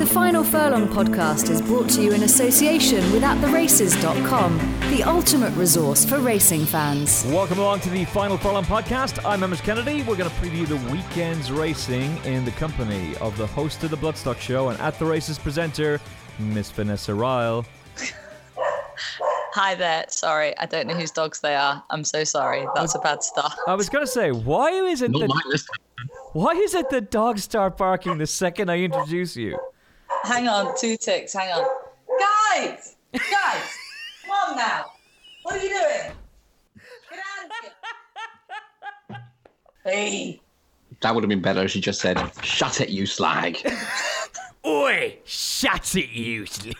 The Final Furlong podcast is brought to you in association with AtTheRaces.com, the ultimate resource for racing fans. Welcome along to the Final Furlong podcast. I'm Emmet Kennedy. We're going to preview the weekend's racing in the company of the host of the Bloodstock Show and At the Races presenter, Miss Vanessa Ryle. Hi there. Sorry, I don't know whose dogs they are. I'm so sorry. That's a bad start. I was going to say, why is it Not that, mine why is it the dogs start barking the second I introduce you? Hang on, two ticks. Hang on. Guys! Guys! Come on now. What are you doing? Get out of here. Hey. That would have been better if she just said, "Shut it, you slag." Oi, shut it, you. sl-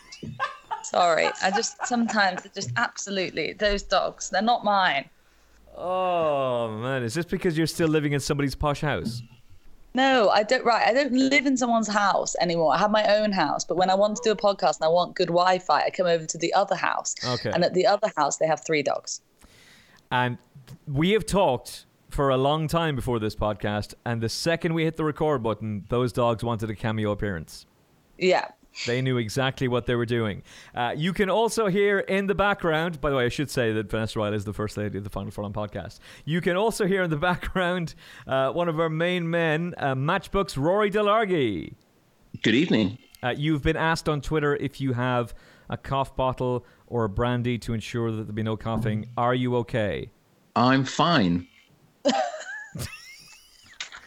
Sorry. I just sometimes just absolutely those dogs. They're not mine. Oh man, is this because you're still living in somebody's posh house? No, I don't. Right, I don't live in someone's house anymore. I have my own house, but when I want to do a podcast and I want good Wi-Fi, I come over to the other house. Okay. And at the other house, they have three dogs. And we have talked for a long time before this podcast, and the second we hit the record button, those dogs wanted a cameo appearance. Yeah. They knew exactly what they were doing. Uh, you can also hear in the background, by the way, I should say that Vanessa Ryle is the first lady of the Final Furlong podcast. You can also hear in the background uh, one of our main men, uh, Matchbook's Rory Delargy. Good evening. Uh, you've been asked on Twitter if you have a cough bottle or a brandy to ensure that there be no coughing. Are you okay? I'm fine.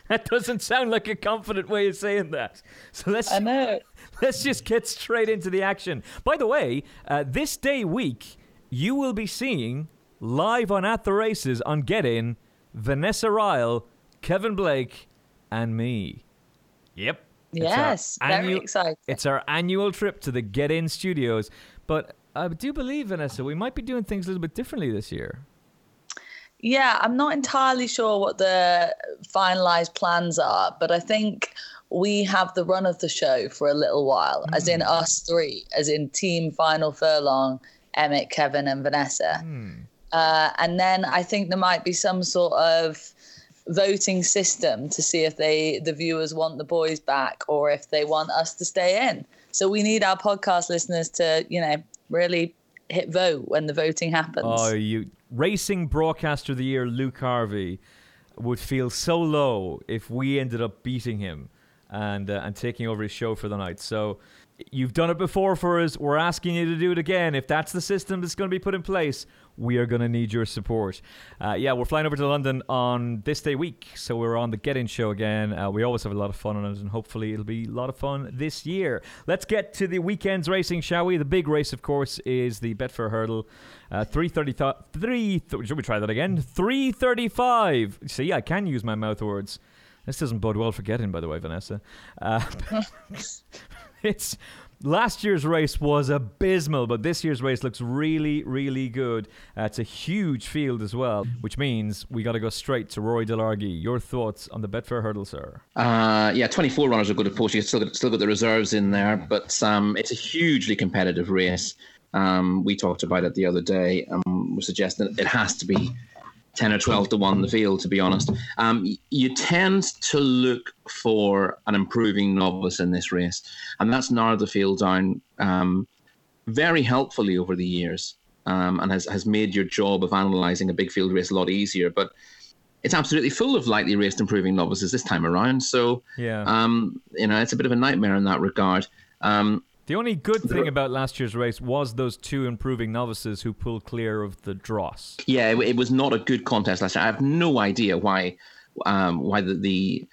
That doesn't sound like a confident way of saying that. So let's I know. let's just get straight into the action. By the way, uh, this day week you will be seeing live on At the Races on Get In Vanessa Ryle, Kevin Blake, and me. Yep. Yes, very annual- exciting. It's our annual trip to the Get In studios. But I do believe, Vanessa, we might be doing things a little bit differently this year. Yeah, I'm not entirely sure what the finalized plans are, but I think we have the run of the show for a little while, as in us three, as in Team Final Furlong, Emmet, Kevin, and Vanessa. Uh, and then I think there might be some sort of voting system to see if they the viewers want the boys back or if they want us to stay in. So we need our podcast listeners to, you know, really hit vote when the voting happens. Oh, you racing broadcaster of the year, Luke Harvey, would feel so low if we ended up beating him and uh, and taking over his show for the night. So you've done it before for us. We're asking you to do it again. If that's the system that's going to be put in place, we are going to need your support. Uh, yeah, we're flying over to London on this day week, so we're on the Get In show again. Uh, we always have a lot of fun on it, and hopefully it'll be a lot of fun this year. Let's get to the weekend's racing, shall we? The big race, of course, is the Betfair Hurdle. Uh, 333 th- should we try that again 335 see i can use my mouth words this doesn't bode well for getting by the way vanessa uh, it's last year's race was abysmal but this year's race looks really really good uh, it's a huge field as well which means we got to go straight to rory delargy your thoughts on the betfair hurdle sir Uh, yeah, 24 runners are good at push. You still got, still got the reserves in there, but um, it's a hugely competitive race. Um, we talked about it the other day. Um, we're suggesting it has to be 10 or 12 to 1 in the field, to be honest. Um, you tend to look for an improving novice in this race, and that's narrowed the field down um, very helpfully over the years um, and has, has made your job of analysing a big field race a lot easier. But it's absolutely full of lightly raced improving novices this time around. So, Yeah. um, you know, it's a bit of a nightmare in that regard. Um, the only good thing about last year's race was those two improving novices who pulled clear of the dross yeah, it, it was not a good contest last year. I have no idea why um, why the the,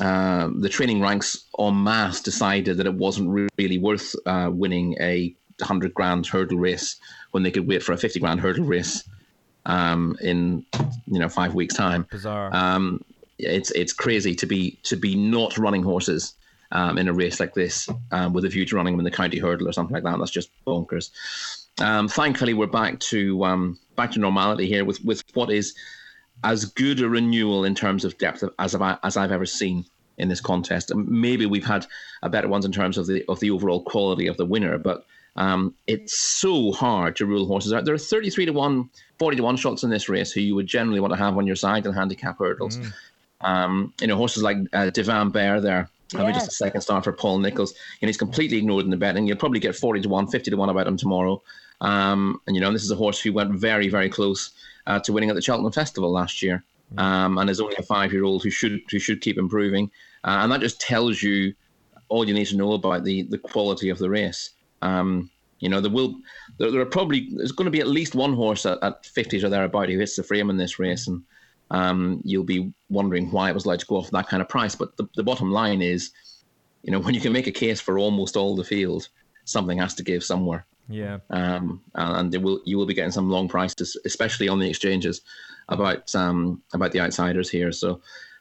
uh, the training ranks en masse decided that it wasn't really worth uh, winning a hundred grand hurdle race when they could wait for a fifty grand hurdle race um, in you know five weeks time. bizarre Um, it's it's crazy to be to be not running horses um, in a race like this um, with a view to running them in the county hurdle or something like that. That's just bonkers. Um, thankfully, we're back to um, back to normality here with with what is as good a renewal in terms of depth as I've, as I've ever seen in this contest. Maybe we've had a better ones in terms of the of the overall quality of the winner, but um, it's so hard to rule horses out. There are 33 to 1, 40 to 1 shots in this race who you would generally want to have on your side in handicap hurdles. Um, you know, horses like uh, Divin Bere there, I mean, just a second start for Paul Nicholls, And he's completely ignored in the betting. You'll probably get 40 to 1, 50 to 1 about him tomorrow. Um, and, you know, this is a horse who went very, very close uh, to winning at the Cheltenham Festival last year. Mm. Um, and is only a five year old who should who should keep improving. Uh, and that just tells you all you need to know about the, the quality of the race. Um, you know, there will there, there, are probably there's going to be at least one horse at, at 50s or thereabout who hits the frame in this race. And um, you'll be wondering why it was allowed to go off that kind of price. But the, the bottom line is, you know, when you can make a case for almost all the field, something has to give somewhere. Yeah. Um, and will you will be getting some long prices, especially on the exchanges, about um, about the outsiders here. So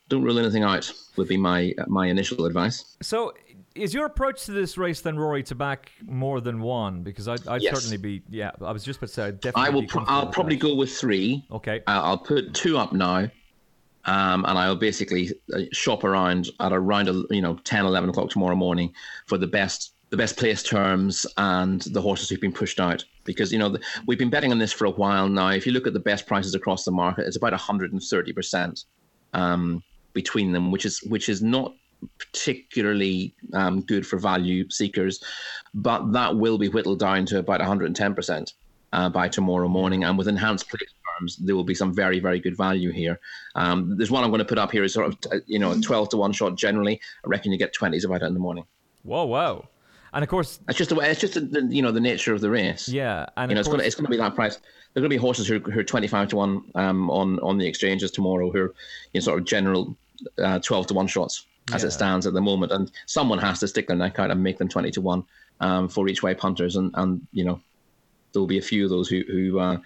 don't rule anything out. Would be my my initial advice. So is your approach to this race then, Rory, to back more than one? Because I'd, I'd yes. certainly be. Yeah, I was just about to say. I'd definitely. I will. Pro- I'll probably that. go with three. Okay. Uh, I'll put two up now, um, and I'll basically uh, shop around at around you know 10, 11 o'clock tomorrow morning for the best the best place terms and the horses who've been pushed out because you know the, we've been betting on this for a while now. If you look at the best prices across the market, it's about 130 percent um, between them, which is which is not particularly um, good for value seekers, but that will be whittled down to about 110% uh, by tomorrow morning. And with enhanced place terms, there will be some very, very good value here. Um, there's one I'm going to put up here is sort of, uh, you know, 12 to 1 shot generally. I reckon you get 20s about it in the morning. Whoa, whoa. And of course, it's just the way. It's just the, you know the nature of the race. Yeah, and you know it's going to it's to be that price. There are going to be horses who, who are twenty five to one um, on on the exchanges tomorrow, who are you know, sort of general uh, twelve to one shots as yeah. it stands at the moment. And someone has to stick their neck out and make them 20 to 1 um, for each way punters. And, and, you know, there'll be a few of those who who uh,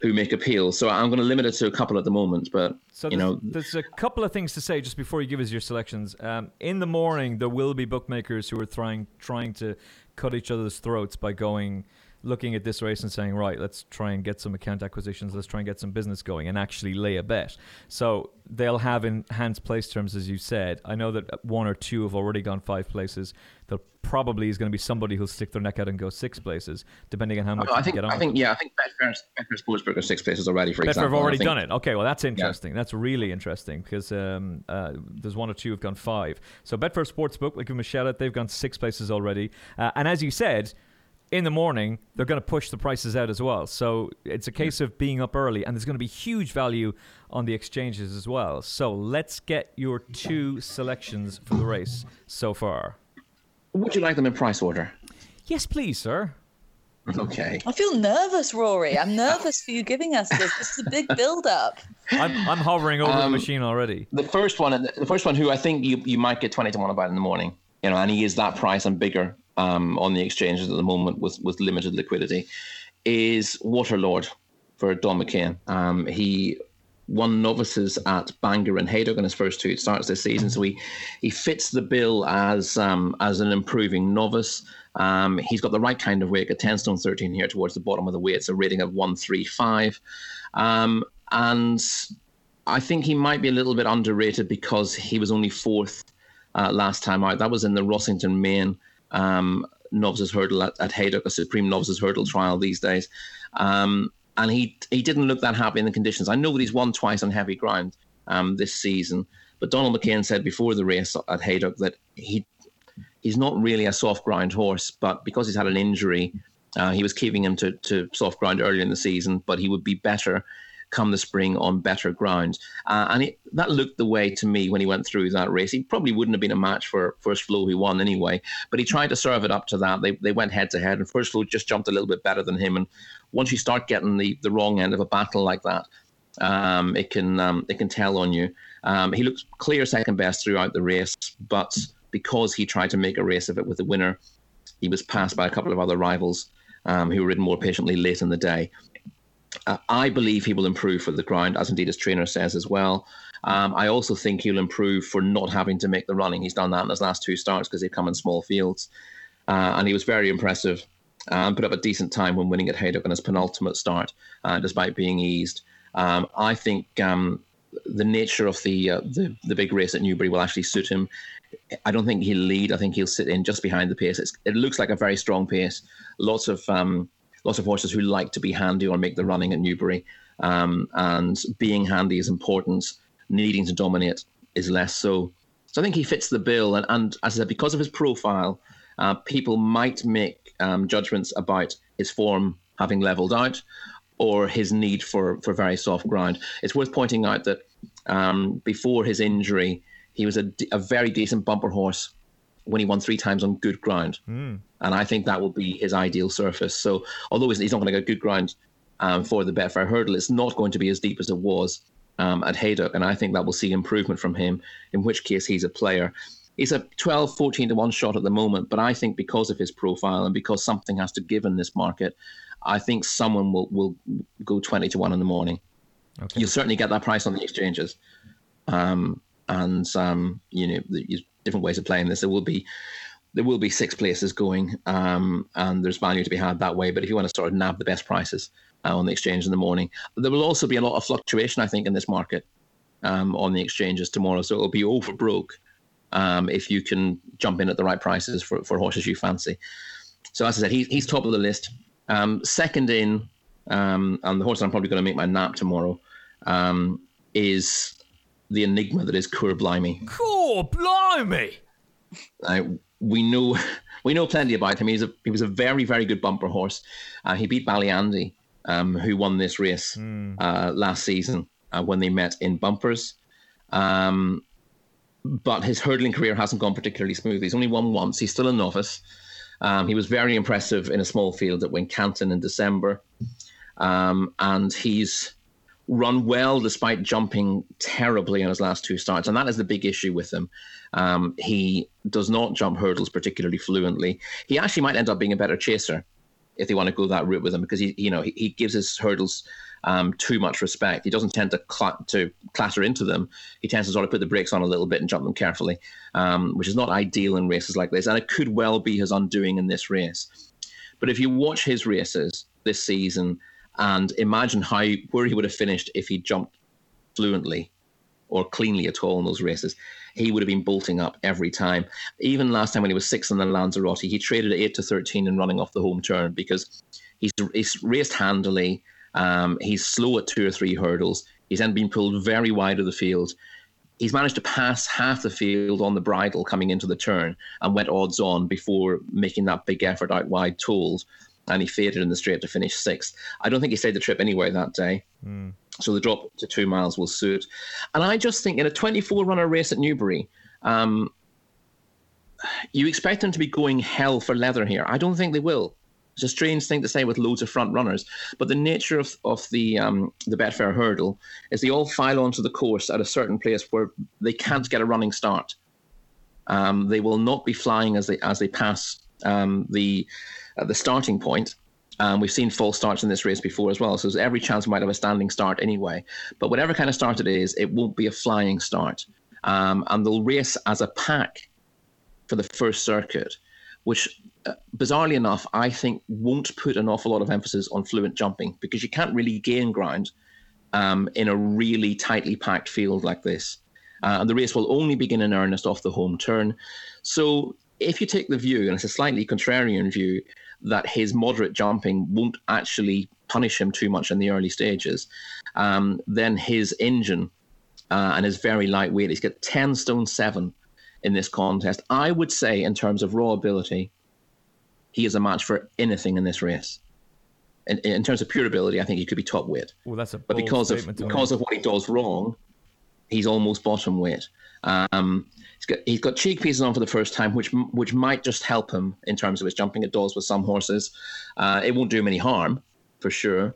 who make appeals. So I'm going to limit it to a couple at the moment. But so you know, there's a couple of things to say just before you give us your selections. Um, in the morning, there will be bookmakers who are trying trying to cut each other's throats by going looking at this race and saying, right, let's try and get some account acquisitions, let's try and get some business going, and actually lay a bet. So they'll have enhanced place terms, as you said. I know that one or two have already gone five places. There probably is going to be somebody who'll stick their neck out and go six places, depending on how much. I think. I think. Yeah, I think Betfair, Betfair Sportsbook are six places already. For Betfair example, have already done it. Okay, well that's interesting. Yeah. That's really interesting because um, uh, there's one or two who've gone five. So Betfair Sportsbook, we give them a shout out. They've gone six places already, uh, and as you said in the morning, they're going to push the prices out as well. So it's a case of being up early, and there's going to be huge value on the exchanges as well. So let's get your two selections for the race so far. Would you like them in price order? Yes, please, sir. Okay. I feel nervous, Rory. I'm nervous for you giving us this. This is a big build-up. I'm, I'm hovering over um, the machine already. The first one, the first one, who I think you, you might get twenty to one about in the morning. You know, and he is that price and bigger um, on the exchanges at the moment with, with limited liquidity is Waterlord for Don McCain. Um, he won novices at Bangor and Haydock in his first two starts this season, so he he fits the bill as um, as an improving novice. Um, he's got the right kind of weight, a 10 stone 13 here towards the bottom of the weight. It's a rating of 135. Um, and I think he might be a little bit underrated because he was only fourth uh, last time out. That was in the Rossington Main um, novices hurdle at, at Haydock, a supreme novices hurdle trial these days. Um, and he he didn't look that happy in the conditions. I know that he's won twice on heavy ground um, this season, but Donald McCain said before the race at Haydock that he he's not really a soft ground horse, but because he's had an injury, uh, he was keeping him to, to soft ground earlier in the season, but he would be better come the spring on better ground. Uh, and it, that looked the way to me when he went through that race. He probably wouldn't have been a match for First Flow, who won anyway, but he tried to serve it up to that. They, they went head to head, and First Flow just jumped a little bit better than him. And once you start getting the, the wrong end of a battle like that, um, it can um, it can tell on you. Um, he looked clear second best throughout the race, but because he tried to make a race of it with the winner, he was passed by a couple of other rivals um, who were ridden more patiently late in the day. Uh, I believe he will improve for the ground, as indeed his trainer says as well. Um, I also think he'll improve for not having to make the running. He's done that in his last two starts because they come in small fields. Uh, and he was very impressive um, put up a decent time when winning at Haydock on his penultimate start, uh, despite being eased. Um, I think um, the nature of the, uh, the the big race at Newbury will actually suit him. I don't think he'll lead. I think he'll sit in just behind the pace. It's, it looks like a very strong pace. Lots of um, lots of horses who like to be handy or make the running at Newbury. Um, and being handy is important. Needing to dominate is less so. So I think he fits the bill. And, and as I said, because of his profile, uh, people might make um, judgments about his form having leveled out or his need for, for very soft ground. It's worth pointing out that um, before his injury, he was a, a very decent bumper horse when he won three times on good ground. Mm. And I think that will be his ideal surface. So although he's not going to get good ground um, for the Betfair hurdle, it's not going to be as deep as it was um, at Haydock. And I think that will see improvement from him, in which case he's a player. He's a 12, 14 to 1 shot at the moment, but I think because of his profile and because something has to give in this market, I think someone will, will go 20 to 1 in the morning. Okay. You'll certainly get that price on the exchanges. Um, and, um, you know, different ways of playing this. There will be there will be six places going, um, and there's value to be had that way. But if you want to sort of nab the best prices uh, on the exchange in the morning, there will also be a lot of fluctuation, I think, in this market um, on the exchanges tomorrow. So it'll be over broke um, if you can jump in at the right prices for, for horses you fancy. So as I said, he's he's top of the list. Um, second in, um, and the horse I'm probably going to make my nap tomorrow um, is the enigma that is Coeur Blimey. Blimey. Uh, we know we know plenty about him. He's a he was a very very good bumper horse. Uh, he beat Ballyandy, um, who won this race mm. uh, last season uh, when they met in bumpers. Um, but his hurdling career hasn't gone particularly smoothly. He's only won once. He's still a novice. Um, he was very impressive in a small field at Wincanton in December, um, and he's run well despite jumping terribly in his last two starts, and that is the big issue with him. Um, he does not jump hurdles particularly fluently. He actually might end up being a better chaser if they want to go that route with him because he, you know, he, he gives his hurdles um, too much respect. He doesn't tend to cl- to clatter into them. He tends to sort of put the brakes on a little bit and jump them carefully, um, which is not ideal in races like this, and it could well be his undoing in this race. But if you watch his races this season and imagine how where he would have finished if he jumped fluently or cleanly at all in those races. He would have been bolting up every time. Even last time when he was sixth in the Lanzarote, he traded eight to thirteen and running off the home turn because he's he's raced handily. Um, he's slow at two or three hurdles. He's then been pulled very wide of the field. He's managed to pass half the field on the bridle coming into the turn and went odds on before making that big effort out wide told and he faded in the straight to finish sixth. I don't think he stayed the trip anyway that day. Mm. So the drop to two miles will suit. And I just think in a 24 runner race at Newbury, um, you expect them to be going hell for leather here. I don't think they will. It's a strange thing to say with loads of front runners, but the nature of, of the um, the Betfair hurdle is they all file onto the course at a certain place where they can't get a running start. Um, they will not be flying as they as they pass um, the at the starting point. Um, we've seen false starts in this race before as well, so there's every chance we might have a standing start anyway. But whatever kind of start it is, it won't be a flying start. Um, and they'll race as a pack for the first circuit, which uh, bizarrely enough, I think won't put an awful lot of emphasis on fluent jumping because you can't really gain ground um, in a really tightly packed field like this. Uh, and the race will only begin in earnest off the home turn. So if you take the view, and it's a slightly contrarian view, that his moderate jumping won't actually punish him too much in the early stages, um, then his engine uh, and his very lightweight, he's got 10 stone 7 in this contest. I would say, in terms of raw ability, he is a match for anything in this race. In, in terms of pure ability, I think he could be top weight. Well, that's a but because of because of what he does wrong, he's almost bottom weight. Um, he's got he's got cheek pieces on for the first time, which which might just help him in terms of his jumping. at doors with some horses. Uh, it won't do him any harm, for sure.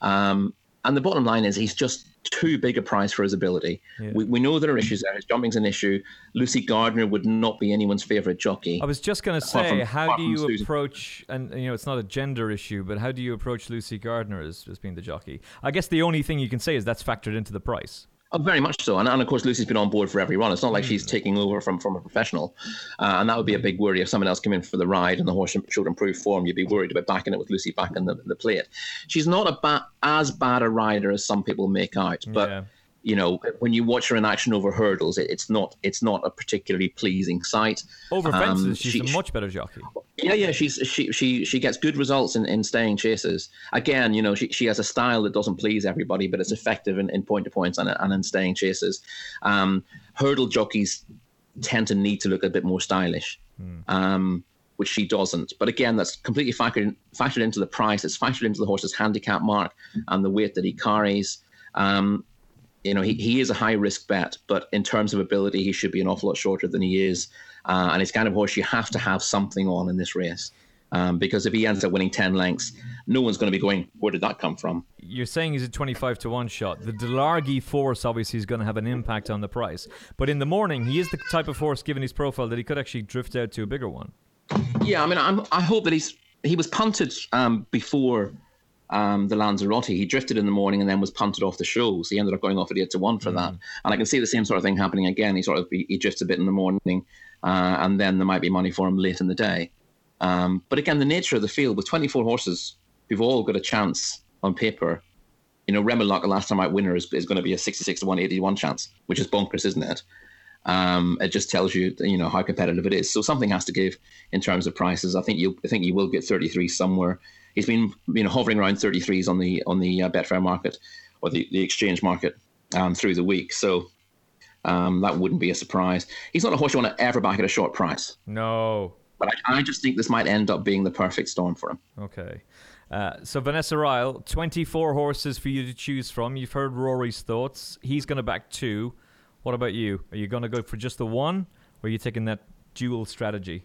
Um, and the bottom line is he's just too big a price for his ability. Yeah. We, we know there are issues there. His jumping's an issue. Lucy Gardner would not be anyone's favorite jockey. I was just going to say, from, how do you approach, and you know, it's not a gender issue, but how do you approach Lucy Gardner as, as being the jockey? I guess the only thing you can say is that's factored into the price. Oh, very much so, and, and of course Lucy's been on board for every run. It's not like she's hmm. taking over from, from a professional, uh, and that would be a big worry if someone else came in for the ride and the horse showed improved form. You'd be worried about backing it with Lucy back in the, the plate. She's not a ba- as bad a rider as some people make out, but yeah you know, when you watch her in action over hurdles, it, it's not it's not a particularly pleasing sight. Over fences, um, she's she, a much better jockey. Yeah, yeah, she's she she she gets good results in, in staying chases. Again, you know, she, she has a style that doesn't please everybody, but it's effective in, in point to points and, and in staying chases. Um, hurdle jockeys tend to need to look a bit more stylish, um, which she doesn't. But again, that's completely factored factored into the price. It's factored into the horse's handicap mark and the weight that he carries. Um, you know, he, he is a high risk bet, but in terms of ability, he should be an awful lot shorter than he is. Uh, and it's kind of horse you have to have something on in this race. Um, because if he ends up winning 10 lengths, no one's going to be going, where did that come from? You're saying he's a 25 to 1 shot. The Delargy force obviously is going to have an impact on the price. But in the morning, he is the type of horse, given his profile, that he could actually drift out to a bigger one. Yeah, I mean, I'm, I hope that he's he was punted um, before um, the Lanzarote. He drifted in the morning and then was punted off the show. So he ended up going off at 8 to 1 for that. And I can see the same sort of thing happening again. He sort of he, he drifts a bit in the morning uh, and then there might be money for him late in the day. Um, but again, the nature of the field with 24 horses who've all got a chance on paper. You know, Remiluc, the last time out winner, is, is going to be a 66 to 181 chance, which is bonkers, isn't it? Um, it just tells you, you know, how competitive it is. So something has to give in terms of prices. I think you, I think you will get 33 somewhere. He's been, you know, hovering around 33s on the on the uh, Betfair market or the, the exchange market um, through the week. So um, that wouldn't be a surprise. He's not a horse you want to ever back at a short price. No. But I, I just think this might end up being the perfect storm for him. Okay. Uh, so Vanessa Ryle, 24 horses for you to choose from. You've heard Rory's thoughts. He's going to back two. What about you? Are you going to go for just the one, or are you taking that dual strategy?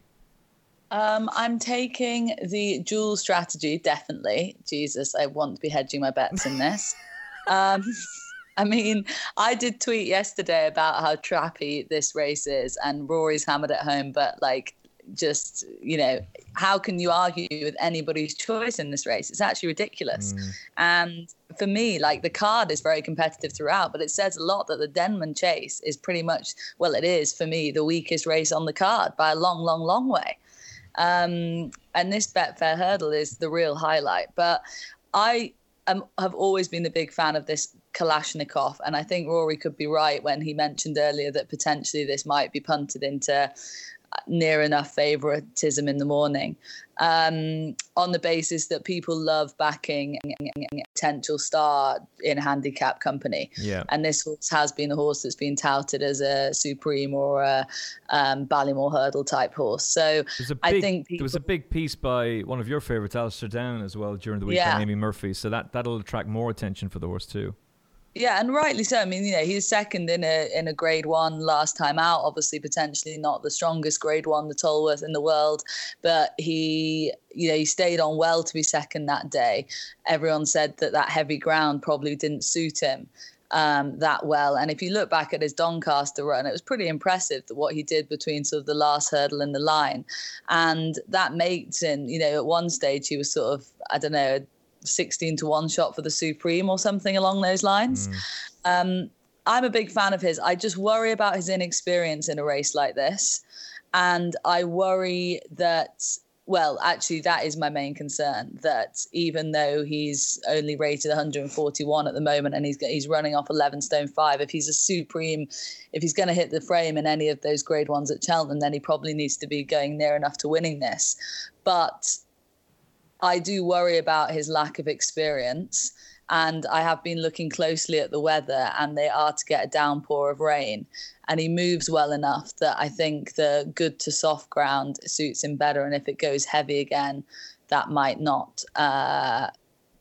Um, I'm taking the dual strategy, definitely. Jesus, I want to be hedging my bets in this. um, I mean, I did tweet yesterday about how trappy this race is, and Rory's hammered at home, but like, just you know, how can you argue with anybody's choice in this race? It's actually ridiculous. And for me, like the card is very competitive throughout, but it says a lot that the Denman Chase is pretty much, well, it is for me the weakest race on the card by a long, long, long way. Um, and this Betfair hurdle is the real highlight. But I am, have always been a big fan of this Kalashnikov, and I think Rory could be right when he mentioned earlier that potentially this might be punted into near enough favoritism in the morning um, on the basis that people love backing a potential star in a handicap company. Yeah. And this horse has been a horse that's been touted as a supreme or a um, Ballymore hurdle type horse. So big, I think there was a big piece by one of your favorites, Alastair Down, as well during the week Yeah. by Amy Murphy. So that that'll attract more attention for the horse too. Yeah, and rightly so. I mean, you know, he was second in a in a grade one last time out. Obviously, potentially not the strongest grade one, the Tolworth in the world, but he, you know, he stayed on well to be second that day. Everyone said that that heavy ground probably didn't suit him um, that well. And if you look back at his Doncaster run, it was pretty impressive what he did between sort of the last hurdle and the line. And that makes him, you know, at one stage he was sort of, I don't know, 16 to 1 shot for the Supreme or something along those lines. Um, I'm a big fan of his. I just worry about his inexperience in a race like this. And I worry that, well, actually, that is my main concern. That even though he's only rated 141 at the moment and he's, he's running off 11 stone 5, if he's a Supreme, if he's going to hit the frame in any of those grade ones at Cheltenham, then he probably needs to be going near enough to winning this. But I do worry about his lack of experience. And I have been looking closely at the weather, and they are to get a downpour of rain. And he moves well enough that I think the good to soft ground suits him better. And if it goes heavy again, that might not. Uh,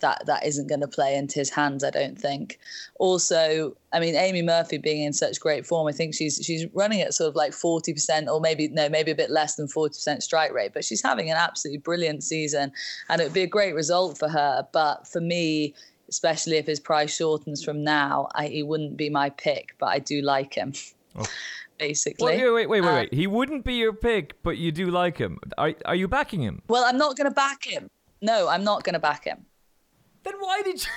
that that isn't going to play into his hands, I don't think. Also, I mean, Amy Murphy being in such great form, I think she's she's running at sort of like forty percent, or maybe no, maybe a bit less than forty percent strike rate. But she's having an absolutely brilliant season, and it would be a great result for her. But for me, especially if his price shortens from now, I, he wouldn't be my pick. But I do like him, basically. Wait, wait, wait, wait, Uh, wait. He wouldn't be your pick, but you do like him. Are are you backing him? Well, I'm not going to back him. No, I'm not going to back him. Then why did you?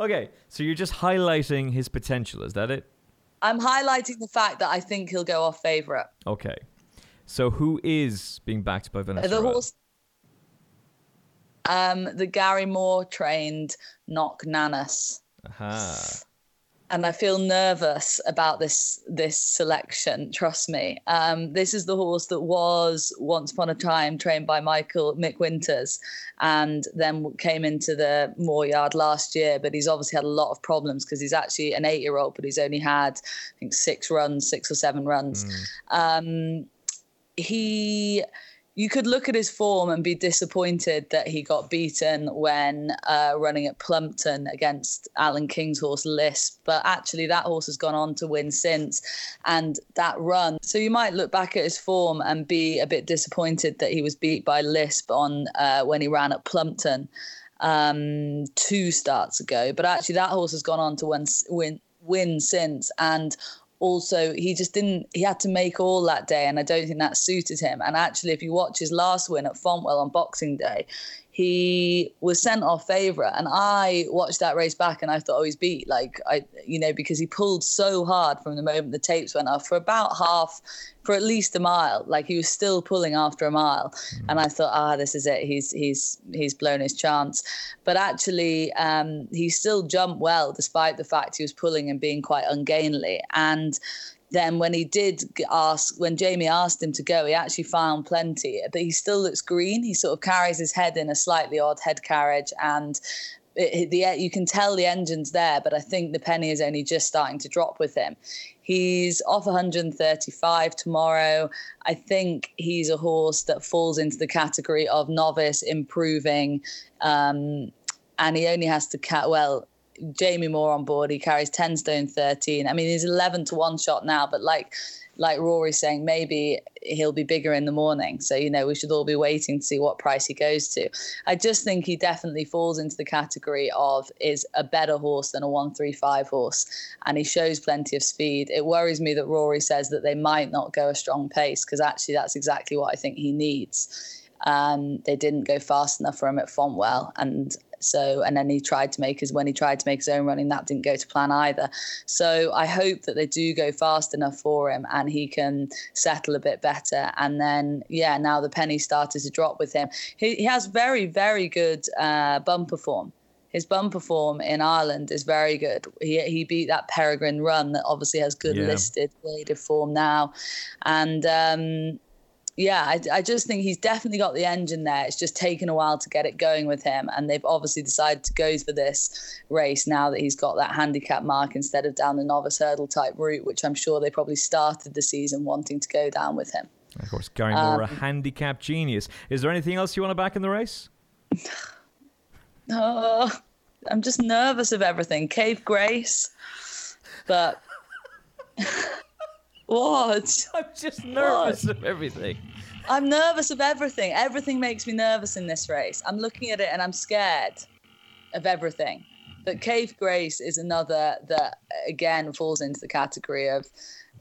okay, so you're just highlighting his potential. Is that it? I'm highlighting the fact that I think he'll go off favourite. Okay. So who is being backed by Vanessa? The horse, um, the Gary Moore trained Knocknanuss. Aha. And I feel nervous about this this selection. Trust me. Um, this is the horse that was once upon a time trained by Michael Mick Winters, and then came into the Moore Yard last year. But he's obviously had a lot of problems because he's actually an eight year old, but he's only had I think six runs, six or seven runs. Mm. Um, he you could look at his form and be disappointed that he got beaten when uh, running at Plumpton against Alan King's horse Lisp. But actually, that horse has gone on to win since, and that run. So you might look back at his form and be a bit disappointed that he was beat by Lisp on uh, when he ran at Plumpton um, two starts ago. But actually, that horse has gone on to win, win win since and also he just didn't he had to make all that day and i don't think that suited him. And actually if you watch his last win at fontwell on boxing day he was sent off favourite. And I watched that race back and I thought, oh, he's beat. Like, I, you know, because he pulled so hard from the moment the tapes went off for about half, for at least a mile. Like, he was still pulling after a mile. Mm. And I thought, ah, this is it. He's, he's, he's blown his chance. But actually, um, he still jumped well, despite the fact he was pulling and being quite ungainly. And then when he did ask, when Jamie asked him to go, he actually found plenty, but he still looks green. He sort of carries his head in a slightly odd head carriage and it, the you can tell the engine's there, but I think the penny is only just starting to drop with him. He's off 135 tomorrow. I think he's a horse that falls into the category of novice improving, um, and he only has to cat well Jamie Moore on board. He carries 10 stone 13. I mean, he's 11 to one shot now, but like like Rory's saying, maybe he'll be bigger in the morning. So, you know, we should all be waiting to see what price he goes to. I just think he definitely falls into the category of is a better horse than a 135 horse. And he shows plenty of speed. It worries me that Rory says that they might not go a strong pace because actually that's exactly what I think he needs. Um, they didn't go fast enough for him at Fontwell. And so, and then he tried to make his when he tried to make his own running, that didn't go to plan either. So, I hope that they do go fast enough for him and he can settle a bit better. And then, yeah, now the penny started to drop with him. He, he has very, very good uh, bumper form his bumper form in Ireland is very good. He he beat that Peregrine Run that obviously has good yeah. listed graded form now, and um, yeah, I, I, just think he's definitely got the engine there. It's just taken a while to get it going with him. And they've obviously decided to go for this race now that he's got that handicap mark instead of down the novice hurdle type route, which I'm sure they probably started the season wanting to go down with him. Of course, Gary Moore, um, a handicap genius. Is there anything else you want to back in the race? oh, I'm just nervous of everything. Kayf Grace, but. What? I'm just nervous what? of everything. I'm nervous of everything. Everything makes me nervous in this race. I'm looking at it and I'm scared of everything. But Kayf Grace is another that again falls into the category of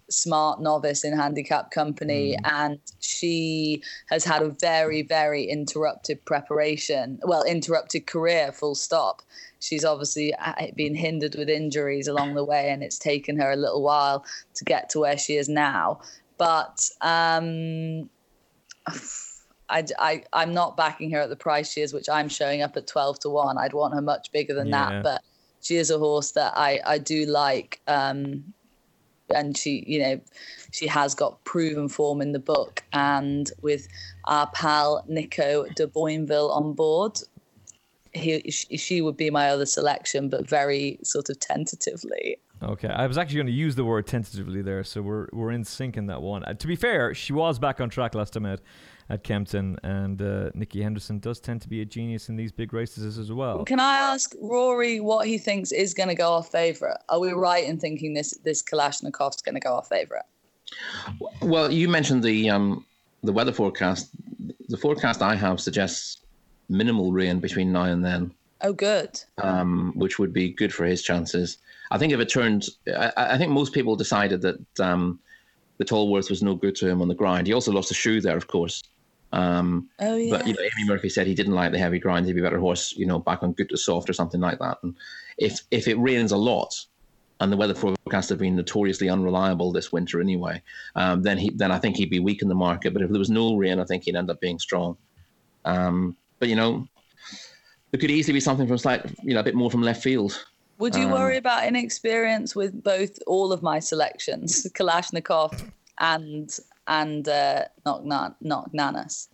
smart novice in handicap company mm. and she has had a very very interrupted preparation well interrupted career full stop she's obviously uh, been hindered with injuries along the way and it's taken her a little while to get to where she is now but um I, I, I'm not backing her at the price she is, which I'm showing up at 12 to 1. I'd want her much bigger than yeah. that. But she is a horse that I, I do like. Um, and she, you know, she has got proven form in the book. And with our pal Nico de Boinville on board, he, she would be my other selection, but very sort of tentatively. Okay, I was actually going to use the word tentatively there, so we're we're in sync in that one. Uh, to be fair, she was back on track last time out at Kempton, and uh, Nicky Henderson does tend to be a genius in these big races as well. Can I ask Rory what he thinks is going to go off favourite? Are we right in thinking this this Kalashnikov's going to go off favourite? Well, you mentioned the um, the weather forecast. The forecast I have suggests minimal rain between now and then. Oh, good. Um, which would be good for his chances. I think if it turned, I, I think most people decided that um, the Tolworth was no good to him on the ground. He also lost a shoe there, of course. Um, oh yeah. But you know, Amy Murphy said he didn't like the heavy grind. He'd be a better horse, you know, back on good to soft or something like that. And if if it rains a lot, and the weather forecast have been notoriously unreliable this winter anyway, um, then he then I think he'd be weak in the market. But if there was no rain, I think he'd end up being strong. Um, but you know, it could easily be something from slight, you know, a bit more from left field. Would you Um, worry about inexperience with both all of my selections, Kalashnikov and and uh, Knock Knocknanuss?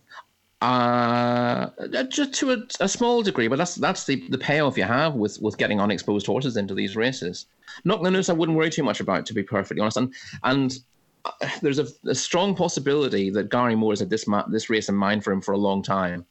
Uh, just to a, a small degree, but that's that's the, the payoff you have with, with getting unexposed horses into these races. Knocknanuss, I wouldn't worry too much about, to be perfectly honest. And and uh, there's a, a strong possibility that Gary Moore has had this ma- this race in mind for him for a long time,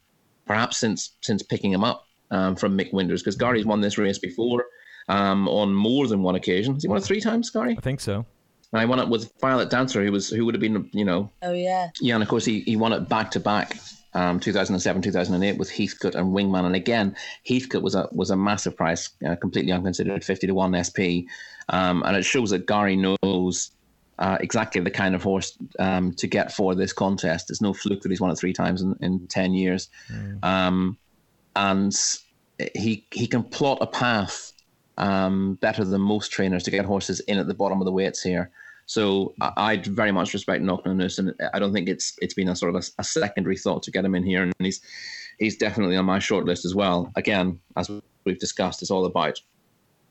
perhaps since since picking him up um, from Mick Winters, because Gary's won this race before um, on more than one occasion. Has he won it three times, Gary? I think so. And I won it with Violet Dancer, who was who would have been you know Oh yeah, yeah, and of course he, he won it back to back, um, 2007, 2008 with Heathcote and Wingman, and again Heathcote was a was a massive price, uh, completely unconsidered, 50 to one SP, um, and it shows that Gary knows uh, exactly the kind of horse um, to get for this contest. It's no fluke that he's won it three times in, in 10 years, um, and he he can plot a path um, better than most trainers to get horses in at the bottom of the weights here. So I, I very much respect Knocknanuss, and I don't think it's it's been a sort of a, a, secondary thought to get him in here, and he's he's definitely on my short list as well. Again, as we've discussed, it's all about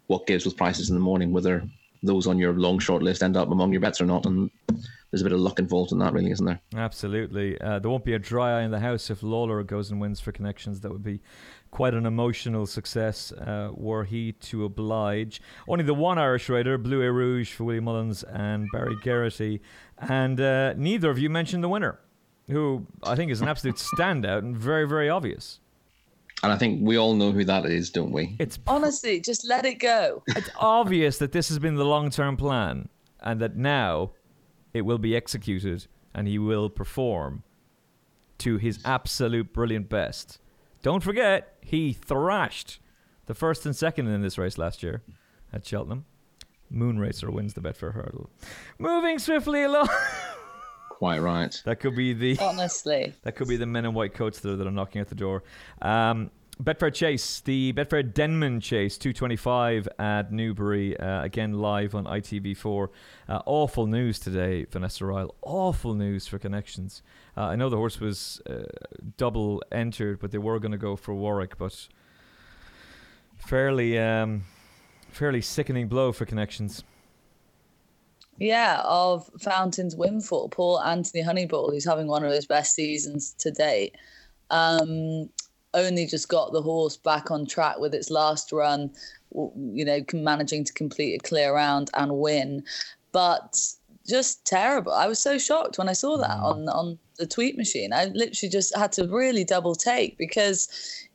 what gives with prices in the morning, whether those on your long short list end up among your bets or not, and there's a bit of luck involved in that, really, isn't there? Absolutely. Uh, there won't be a dry eye in the house if Lalor goes and wins for connections. That would be quite an emotional success uh, were he to oblige. Only the one Irish rider, Blue Rouge for Willie Mullins and Barry Geraghty, and uh, neither of you mentioned the winner, who I think is an absolute standout and very, very obvious. And I think we all know who that is, don't we? It's honestly just let it go. It's obvious that this has been the long-term plan, and that now it will be executed, and he will perform to his absolute brilliant best. Don't forget, he thrashed the first and second in this race last year at Cheltenham. Moon Racer wins the Betfair Hurdle. Moving swiftly along. Quite right. That could be the honestly. that could be the men in white coats that are, that are knocking at the door. Um, Betfair Chase, the Betfair Denman Chase, 225 at Newbury, uh, again live on ITV4. Uh, awful news today, Vanessa Ryle. Awful news for connections. Uh, I know the horse was uh, double entered, but they were going to go for Warwick, but fairly, um, fairly sickening blow for connections. Yeah, of Fountain's Windfall, Paul Anthony Honeyball, who's having one of his best seasons to date. Um, only just got the horse back on track with its last run, you know, managing to complete a clear round and win. But just terrible. I was so shocked when I saw that on on the tweet machine. I literally just had to really double take because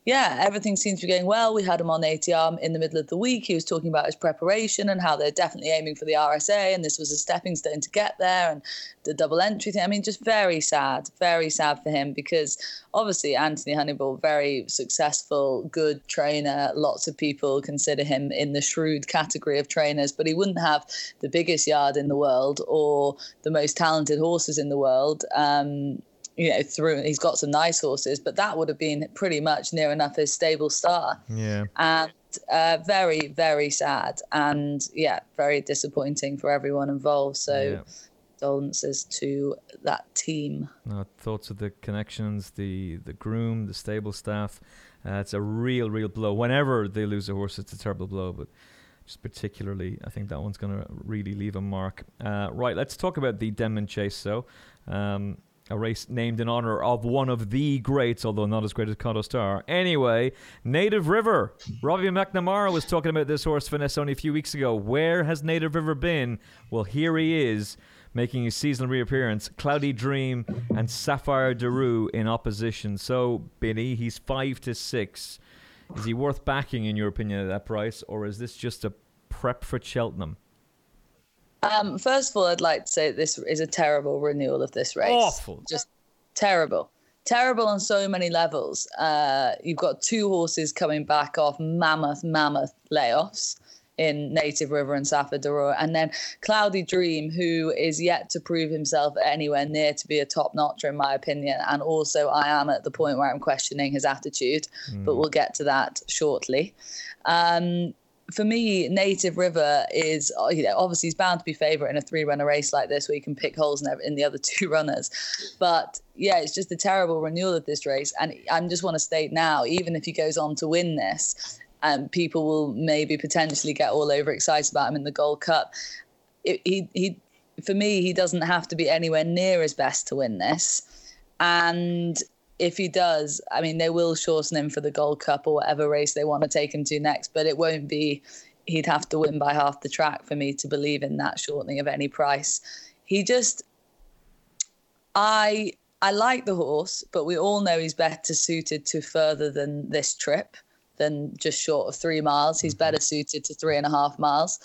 yeah, everything seems to be going well. We had him on ATR in the middle of the week. He was talking about his preparation and how they're definitely aiming for the RSA, and this was a stepping stone to get there, and the double entry thing. I mean, just very sad, very sad for him because obviously Anthony Honeyball, very successful, good trainer. Lots of people consider him in the shrewd category of trainers, but he wouldn't have the biggest yard in the world or the most talented horses in the world. Um, you know, through he's got some nice horses, but that would have been pretty much near enough his stable star. Yeah. And uh, very, very sad. And yeah, very disappointing for everyone involved. So Yeah. condolences to that team. No, thoughts of the connections, the the groom, the stable staff. Uh, it's a real, real blow. Whenever they lose a horse, it's a terrible blow, but just particularly, I think that one's going to really leave a mark. Uh, right, let's talk about the Denman Chase, so. Um, a race named in honor of one of the greats, although not as great as Kauto Star. Anyway, Native River. Robbie McNamara was talking about this horse, Vanessa, only a few weeks ago. Where has Native River been? Well, here he is making his seasonal reappearance. Cloudy Dream and Saphir Du Rheu in opposition. So, Benny, he's five to six. Is he worth backing, in your opinion, at that price, or is this just a prep for Cheltenham? Um, first of all, I'd like to say this is a terrible renewal of this race. Awful. Just terrible. Terrible on so many levels. Uh, you've got two horses coming back off mammoth, mammoth layoffs in Native River and Saphir Du Rheu, and then Cloudy Dream, who is yet to prove himself anywhere near to be a top notcher, in my opinion. And also, I am at the point where I'm questioning his attitude, but we'll get to that shortly. Um, for me, Native River is, uh, you know, obviously he's bound to be favourite in a three runner race like this where you can pick holes in, the other two runners. But yeah, it's just a terrible renewal of this race. And I just want to state now, even if he goes on to win this, and people will maybe potentially get all over excited about him in the Gold Cup. It, he he for me, he doesn't have to be anywhere near his best to win this. And if he does, I mean, they will shorten him for the Gold Cup or whatever race they want to take him to next, but it won't be, he'd have to win by half the track for me to believe in that shortening of any price. He just, I, I like the horse, but we all know he's better suited to further than this trip than just short of three miles. He's mm-hmm. better suited to three and a half miles.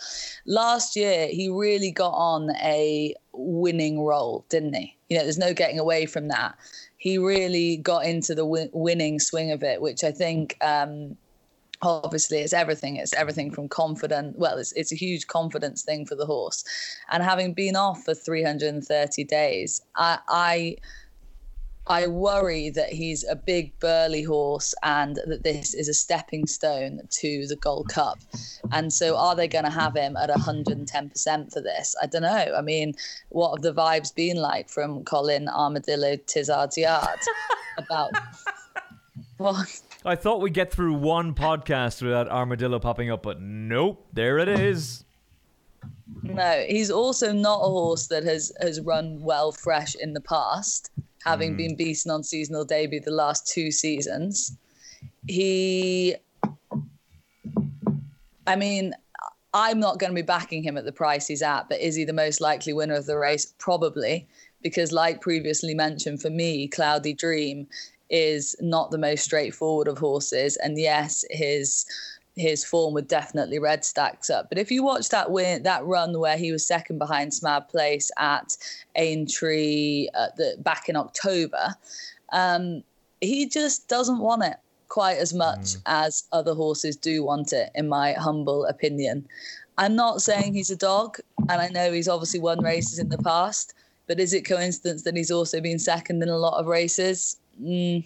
Last year, he really got on a winning roll, didn't he? You know, there's no getting away from that. He really got into the win- winning swing of it, which I think. Um, obviously it's everything it's everything from confident well it's, it's a huge confidence thing for the horse and having been off for 330 days i i I worry that he's a big burly horse and that this is a stepping stone to the Gold Cup. And so are they going to have him at 110% for this? I don't know. I mean, what have the vibes been like from Colin Armadillo Tizzard's yard about what? I thought we'd get through one podcast without Armadillo popping up, but nope, there it is. No, he's also not a horse that has has run well fresh in the past having mm. been beaten on seasonal debut the last two seasons. He, I mean, I'm not going to be backing him at the price he's at, but is he the most likely winner of the race? Probably, because like previously mentioned, for me, Cloudy Dream is not the most straightforward of horses. And yes, his his form would definitely red stacks up. But if you watch that win, that run where he was second behind Smad Place at Aintree at the, back in October, um, he just doesn't want it quite as much mm. as other horses do want it, in my humble opinion. I'm not saying he's a dog, and I know he's obviously won races in the past, but is it coincidence that he's also been second in a lot of races? Mm,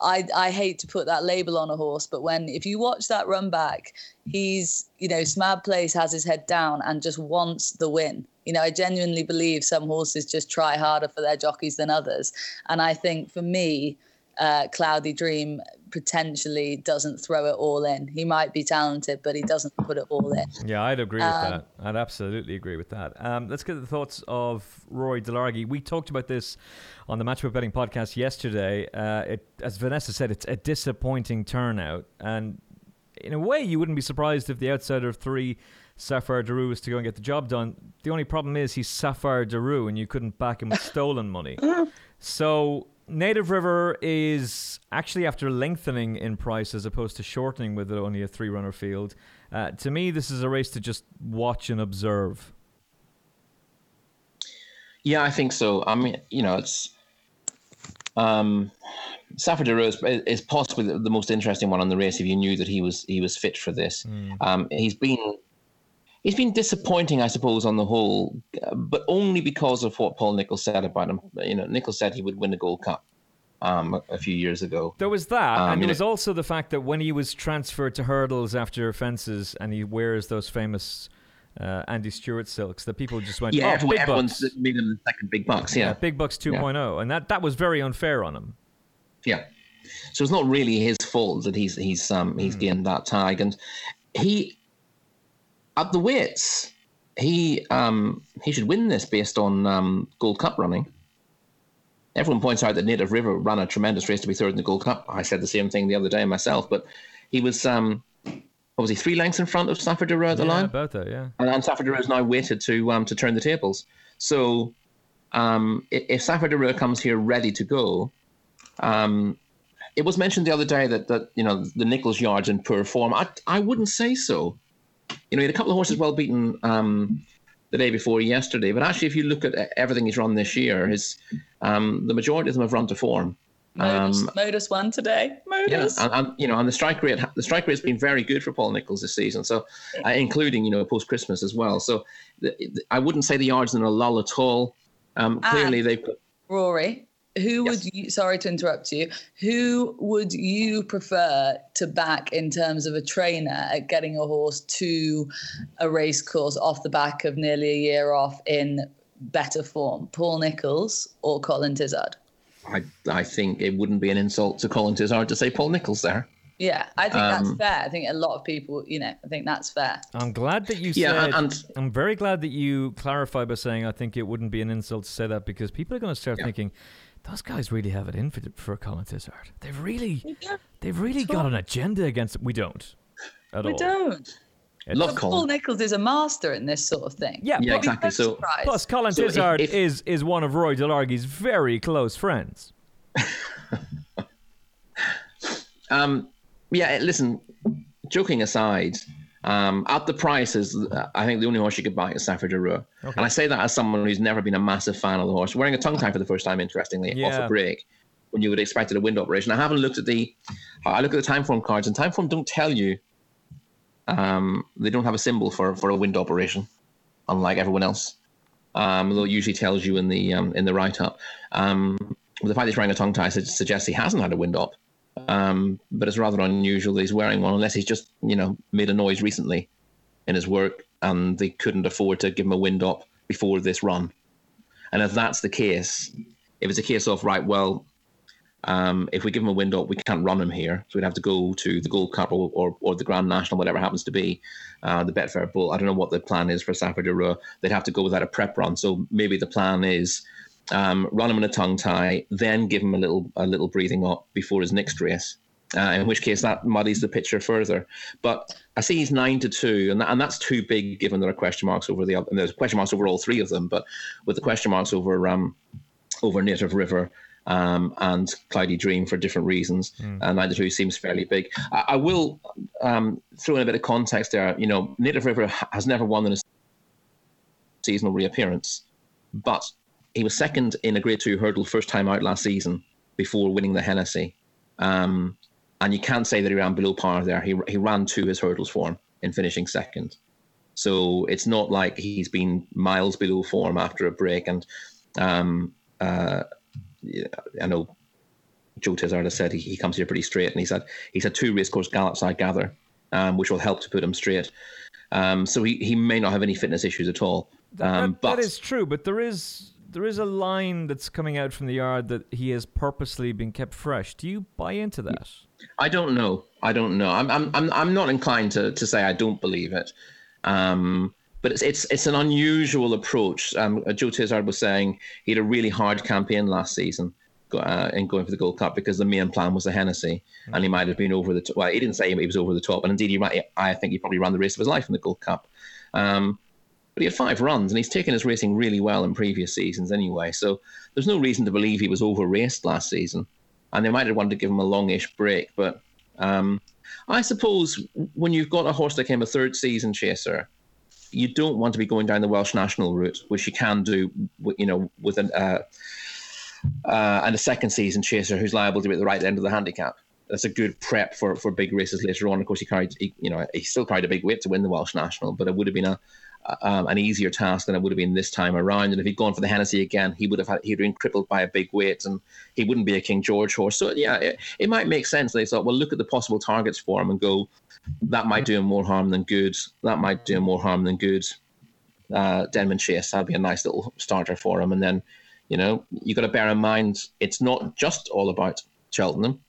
I I hate to put that label on a horse, but when if you watch that run back, he's you know Smad Place has his head down and just wants the win. You know, I genuinely believe some horses just try harder for their jockeys than others, and I think for me, uh, Cloudy Dream potentially doesn't throw it all in. He might be talented, but he doesn't put it all in. Yeah, I'd agree um, with that. I'd absolutely agree with that. Um, let's get the thoughts of Rory Delargy. We talked about this on the Matchbook Betting podcast yesterday. Uh, it, as Vanessa said, it's a disappointing turnout. And in a way, you wouldn't be surprised if the outsider of three, Saphir Du Rheu, was to go and get the job done. The only problem is he's Saphir Du Rheu, and you couldn't back him with stolen money. So Native River is actually after lengthening in price as opposed to shortening with only a three runner field. Uh, to me, this is a race to just watch and observe. Yeah, I think so. I mean, you know, it's um, Saphir Du Rheu is possibly the, the, most interesting one on the race. If you knew that he was he was fit for this, mm. um, he's been he's been disappointing, I suppose, on the whole, but only because of what Paul Nicholls said about him. You know, Nicholls said he would win the Gold Cup. Um, a few years ago. There was that, um, and there was also the fact that when he was transferred to hurdles after fences, and he wears those famous uh, Andy Stewart silks, that people just went, yeah, oh, everyone, big everyone's bucks. made him the second big bucks, yeah, yeah big bucks 2.0, yeah. and that that was very unfair on him. Yeah, so it's not really his fault that he's he's um he's mm. gained that tag, and he at the weights, he um, he should win this based on um, Gold Cup running. Everyone points out that Native River ran a tremendous race to be third in the Gold Cup. I said the same thing the other day myself, but he was um, what was he three lengths in front of Saphir Du at the yeah, line? about that, yeah. And, and Saphir is now weighted to um, to turn the tables. So um, if Saphir Du comes here ready to go, um, it was mentioned the other day that that you know the Nicholls yards in poor form. I I wouldn't say so you know, he had a couple of horses well beaten um, the day before yesterday. But actually, if you look at everything he's run this year, his um, the majority of them have run to form. Modus, um, Modus won today. Modus. Yeah, and, and, you know, and the strike rate, the strike rate has been very good for Paul Nicholls this season. So, uh, including you know post Christmas as well. So, the, the, I wouldn't say the yards in a lull at all. Um, clearly, they've got Rory who yes. would you sorry to interrupt you who would you prefer to back in terms of a trainer at getting a horse to a race course off the back of nearly a year off in better form paul nicholls or colin tizzard i i think it wouldn't be an insult to colin tizzard to say paul nicholls there Yeah, I think that's Um, fair. I think a lot of people, you know, I think that's fair. I'm glad that you Yeah, said. and- I'm very glad that you clarified by saying I think it wouldn't be an insult to say that because people are going to start Yeah. thinking those guys really have it in for, for Colin Tizzard. They've really, they've really got all. an agenda against. We don't. At We all. don't. It's- Love Paul Colin. Nicholls is a master in this sort of thing. Yeah, Yeah, exactly. So- Plus, Colin So if- Tizzard if- is is one of Rory Delargy's very close friends. Um, yeah, listen, joking aside, um, at the prices, I think the only horse you could buy is Saphir Du Rheu. And I say that as someone who's never been a massive fan of the horse. Wearing a tongue tie for the first time, interestingly, off a break, when you would expect it a wind operation. I haven't looked at the, I look at the time form cards, and time form don't tell you, um, they don't have a symbol for, for a wind operation, unlike everyone else. Um, though it usually tells you in the um, in the write up. Um, the fact that he's wearing a tongue tie suggests he hasn't had a wind op um, but it's rather unusual that he's wearing one unless he's just you know made a noise recently in his work and they couldn't afford to give him a wind up before this run. And if that's the case if it's a case of right well um, if we give him a wind up we can't run him here so we'd have to go to the gold cup or, or, or the grand national whatever happens to be uh, the betfair bowl. I don't know what the plan is for Saphir Du Rheu. they'd have to go without a prep run. So maybe the plan is um, run him in a tongue tie, then give him a little a little breathing up before his next race. Uh, in which case that muddies the picture further. But I see he's nine to two, and that, and that's too big given there are question marks over the other. And there's question marks over all three of them, but with the question marks over um over Native River. Um, and Cloudy Dream for different reasons, and nine to two seems fairly big. I, I will um, throw in a bit of context there. You know, Native River has never won in a seasonal reappearance, but he was second in a Grade Two hurdle first time out last season before winning the Hennessy. Um, and you can't say that he ran below par there. He he ran two his hurdles form in finishing second. So it's not like he's been miles below form after a break. And um, uh, I know Joe Tizzard has said he, he comes here pretty straight, and he's had he's had two racecourse gallops, I gather, um, which will help to put him straight. Um, so he, he may not have any fitness issues at all. Um, that, but that is true, but there is there is a line that's coming out from the yard that he has purposely been kept fresh. Do you buy into that? I don't know. I don't know. I'm I'm I'm I'm not inclined to, to say I don't believe it. Um, but it's it's it's an unusual approach. Um, Joe Tizzard was saying he had a really hard campaign last season uh, in going for the Gold Cup because the main plan was the Hennessy, and he might have been over the top. Well, he didn't say he was over the top, and indeed he I think he probably ran the race of his life in the Gold Cup. Um, but he had five runs, and he's taken his racing really well in previous seasons anyway. So there's no reason to believe he was over raced last season, and they might have wanted to give him a longish break. But um, I suppose when you've got a horse that came a third season chaser, you don't want to be going down the Welsh national route, which you can do, you know, with an uh, uh, and a second season chaser who's liable to be at the right end of the handicap. That's a good prep for, for big races later on. Of course, he carried, he, you know, he still carried a big weight to win the Welsh national, but it would have been a um, an easier task than it would have been this time around. And if he'd gone for the Hennessy again, he would have had, he'd been crippled by a big weight, and he wouldn't be a King George horse. So yeah, it, it might make sense. They thought, well, look at the possible targets for him and go, that might do him more harm than good. That might do him more harm than good. Uh, Denman Chase, that'd be a nice little starter for him. And then, you know, you've got to bear in mind it's not just all about Cheltenham.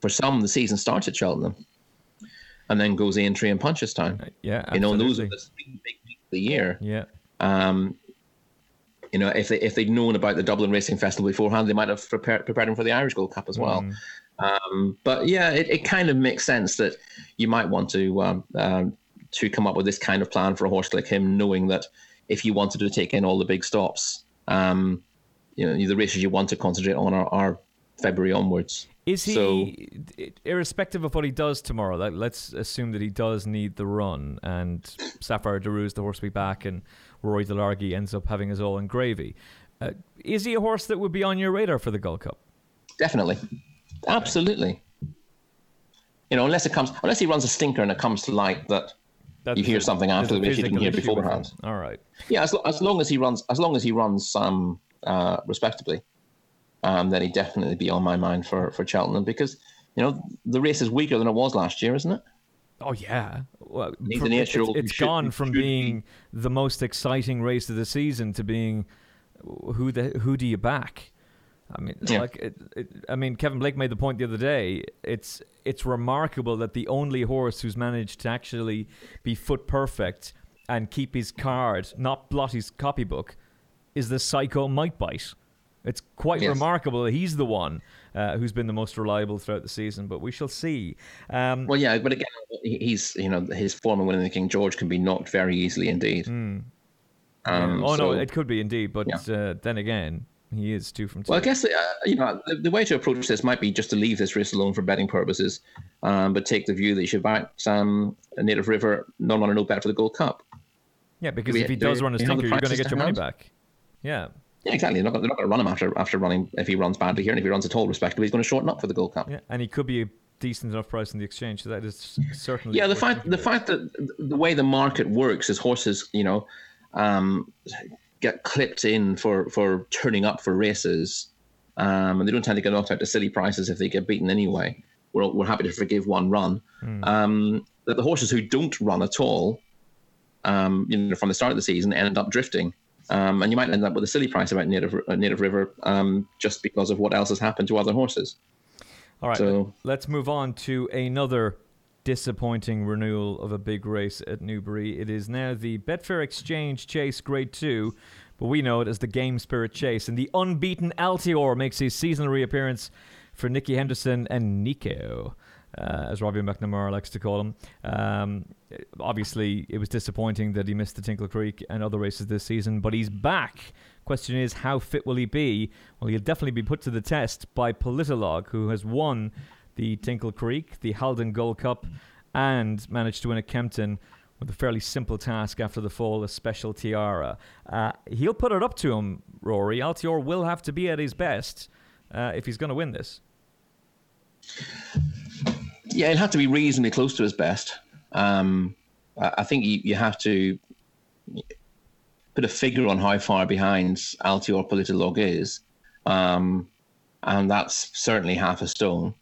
For some, the season starts at Cheltenham, and then goes Aintree and Punchestown. Yeah, You know, those are absolutely. the big the year. Yeah, Um, you know, if they if they'd known about the Dublin Racing Festival beforehand, they might have prepared prepared him for the Irish Gold Cup as well. Um, but yeah, it, it kind of makes sense that you might want to um, um, to come up with this kind of plan for a horse like him, knowing that if you wanted to take in all the big stops, um, you know, the races you want to concentrate on are, are February onwards. Is he, So- irrespective of what he does tomorrow, like, let's assume that he does need the run and Saphir Du Rheu is the horse to be back and Rory Delargy ends up having his all in gravy. Uh, is he a horse that would be on your radar for the Gold Cup? Definitely, absolutely. You know, unless it comes, unless he runs a stinker and it comes to light that That's You hear something after race you didn't hear beforehand. All right. Yeah, as, as long as he runs, as long as he runs um, uh, respectably, um, then he'd definitely be on my mind for for Cheltenham because you know the race is weaker than it was last year, isn't it? Oh yeah, well, from- it's, it's should- gone from should be- being the most exciting race of the season to being who the who do you back? I mean, yeah. like, it, it, I mean, Kevin Blake made the point the other day. It's it's remarkable that the only horse who's managed to actually be foot perfect and keep his card, not blot his copybook, is the Psycho Might Bite. It's quite yes. remarkable that he's the one uh, who's been the most reliable throughout the season, but we shall see. Um, well, yeah, but again, he's you know his form of winning the King George can be knocked very easily indeed. Mm. Um, oh so, no, it could be indeed, but yeah. uh, then again, he is two from two. Well, I guess uh, you know the, the, way to approach this might be just to leave this race alone for betting purposes, um, but take the view that you should back um, Native River no money no bet for the Gold Cup. Yeah, because we, if he does run a stinker, you're going to get your money back. Yeah. Yeah, exactly. They're not, they're not going to run him after after running if he runs badly here, and if he runs at all respectably, he's going to shorten up for the Gold Cup. Yeah, and he could be a decent enough price in the exchange. So that is certainly. Yeah, the fact the fact that the way the market works is horses, you know, um, get clipped in for for turning up for races, um, and they don't tend to get knocked out to silly prices if they get beaten anyway. We're we're happy to forgive one run. Mm. Um, that the horses who don't run at all, um, you know, from the start of the season, end up drifting. Um, and you might end up with a silly price about Native uh, Native River um, just because of what else has happened to other horses. All right, so, let's move on to another disappointing renewal of a big race at Newbury. It is now the Betfair Exchange Chase Grade 2, but we know it as the Game Spirit Chase. And the unbeaten Altior makes his seasonal reappearance for Nicky Henderson and Nico uh, as Robbie McNamara likes to call him. Um, obviously, it was disappointing that he missed the Tingle Creek and other races this season, but he's back. Question is, how fit will he be? Well, he'll definitely be put to the test by Politologue, who has won the Tingle Creek, the Haldon Gold Cup, and managed to win at Kempton with a fairly simple task after the fall, a special tiara. Uh, he'll put it up to him, Rory. Altior will have to be at his best uh, if he's going to win this. Yeah, he'll have to be reasonably close to his best. Um, I think you, you have to put a figure on how far behind Altior Politologue is, um, and that's certainly half a stone,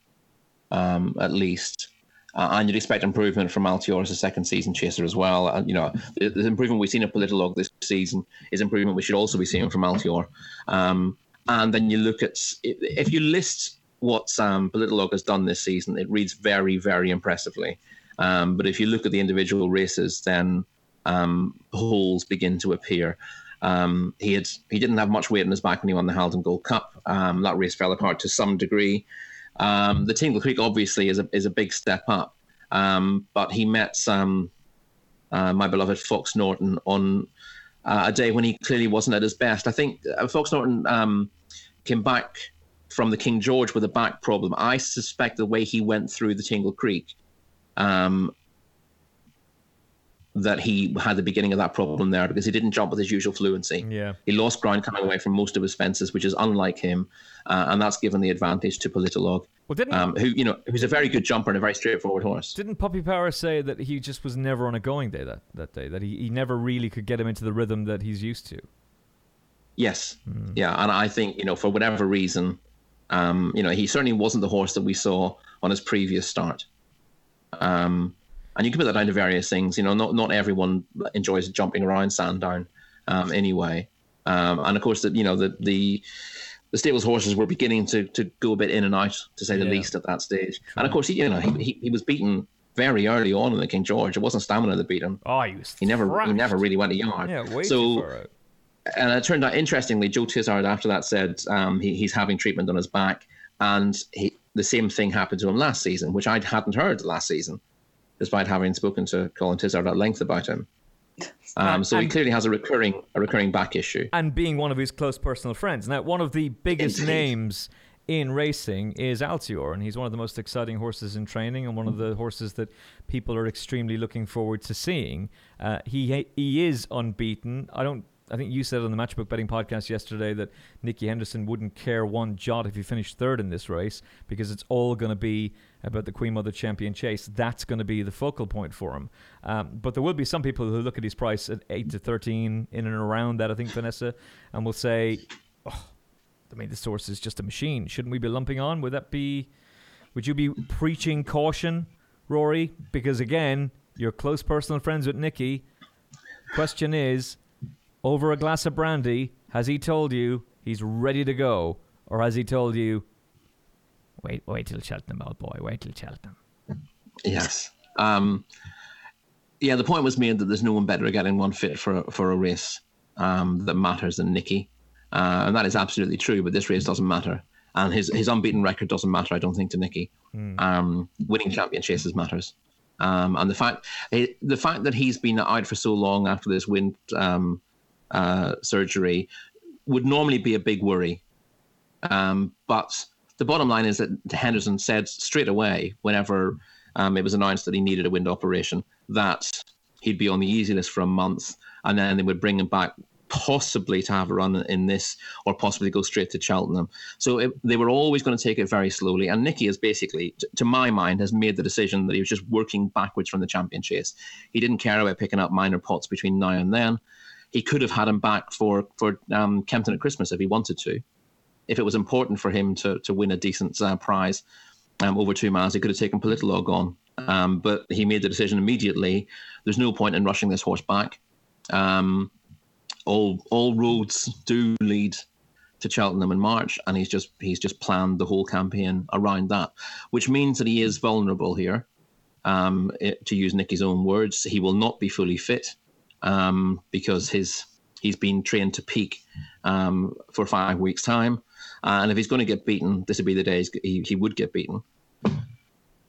um, at least. Uh, and you'd expect improvement from Altior as a second season chaser as well. Uh, you know, the, the, improvement we've seen in Politologue this season is improvement we should also be seeing from Altior. Um, and then you look at if you list what Sam Politologue has done this season, it reads very, very impressively. Um, but if you look at the individual races, then um, holes begin to appear. Um, he had he didn't have much weight in his back when he won the Haldon Gold Cup. Um, that race fell apart to some degree. Um, the Tingle Creek obviously is a is a big step up, um, but he met uh, my beloved Fox Norton on uh, a day when he clearly wasn't at his best. I think uh, Fox Norton came back from the King George with a back problem. I suspect the way he went through the Tingle Creek, um, that he had the beginning of that problem there because he didn't jump with his usual fluency. Yeah, he lost ground coming away from most of his fences, which is unlike him, uh, and that's given the advantage to Politologue. Well, didn't um, who you know who's a very good jumper and a very straightforward horse. Didn't Robbie Power say that he just was never on a going day that, that day? That he, he never really could get him into the rhythm that he's used to. Yes, mm. yeah, and I think you know for whatever reason, um, you know, he certainly wasn't the horse that we saw on his previous start. Um, and you can put that down to various things. You know, not not everyone enjoys jumping around Sandown um, anyway. Um, and of course, that you know the the the stables horses were beginning to to go a bit in and out, to say the yeah. least, at that stage. And of course, he, you know, he, he, he was beaten very early on in the King George. It wasn't stamina that beat him. Oh, he was. He never thrashed. he never really went a yard. Yeah, so, too far out and it turned out interestingly, Joe Tizzard after that said um, he, he's having treatment on his back, and he, the same thing happened to him last season, which I hadn't heard last season, despite having spoken to Colin Tizzard at length about him. Um, so and, he clearly has a recurring a recurring back issue, and being one of his close personal friends. Now, one of the biggest Indeed. names in racing is Altior, and he's one of the most exciting horses in training, and one of the horses that people are extremely looking forward to seeing. Uh, he he is unbeaten. I don't I think you said on the Matchbook Betting podcast yesterday that Nicky Henderson wouldn't care one jot if he finished third in this race because it's all going to be about the Queen Mother Champion Chase. That's going to be the focal point for him. Um, but there will be some people who look at his price at 8 to 13, in and around that, I think, Vanessa, and will say, oh, I mean, this horse is just a machine. Shouldn't we be lumping on? Would that be, would you be preaching caution, Rory? Because again, you're close personal friends with Nicky. Question is, over a glass of brandy, has he told you he's ready to go? or has he told you, wait, wait till Cheltenham, old boy, wait till Cheltenham? Yes. Um, yeah, the point was made that there's no one better at getting one fit for for a race um, that matters than Nicky, uh, and that is absolutely true. But this race doesn't matter, and his his unbeaten record doesn't matter. I don't think to Nicky. Mm. Um, winning champion chases matters, um, and the fact the fact that he's been out for so long after this win um, uh, surgery would normally be a big worry, um, but the bottom line is that Henderson said straight away whenever um, it was announced that he needed a wind operation that he'd be on the easy list for a month, and then they would bring him back possibly to have a run in this or possibly go straight to Cheltenham. So it, they were always going to take it very slowly. And Nicky has basically, to my mind, has made the decision that he was just working backwards from the champion chase. He didn't care about picking up minor pots between now and then. He could have had him back for for um, Kempton at Christmas if he wanted to, if it was important for him to to win a decent uh, prize um, over two miles. He could have taken Politologue on, um, but he made the decision immediately. There's no point in rushing this horse back. Um, all all roads do lead to Cheltenham in March, and he's just he's just planned the whole campaign around that, which means that he is vulnerable here. Um, it, to use Nicky's own words, he will not be fully fit um, because his he's been trained to peak um, for five weeks' time. Uh, and if he's going to get beaten, this would be the day he, he would get beaten.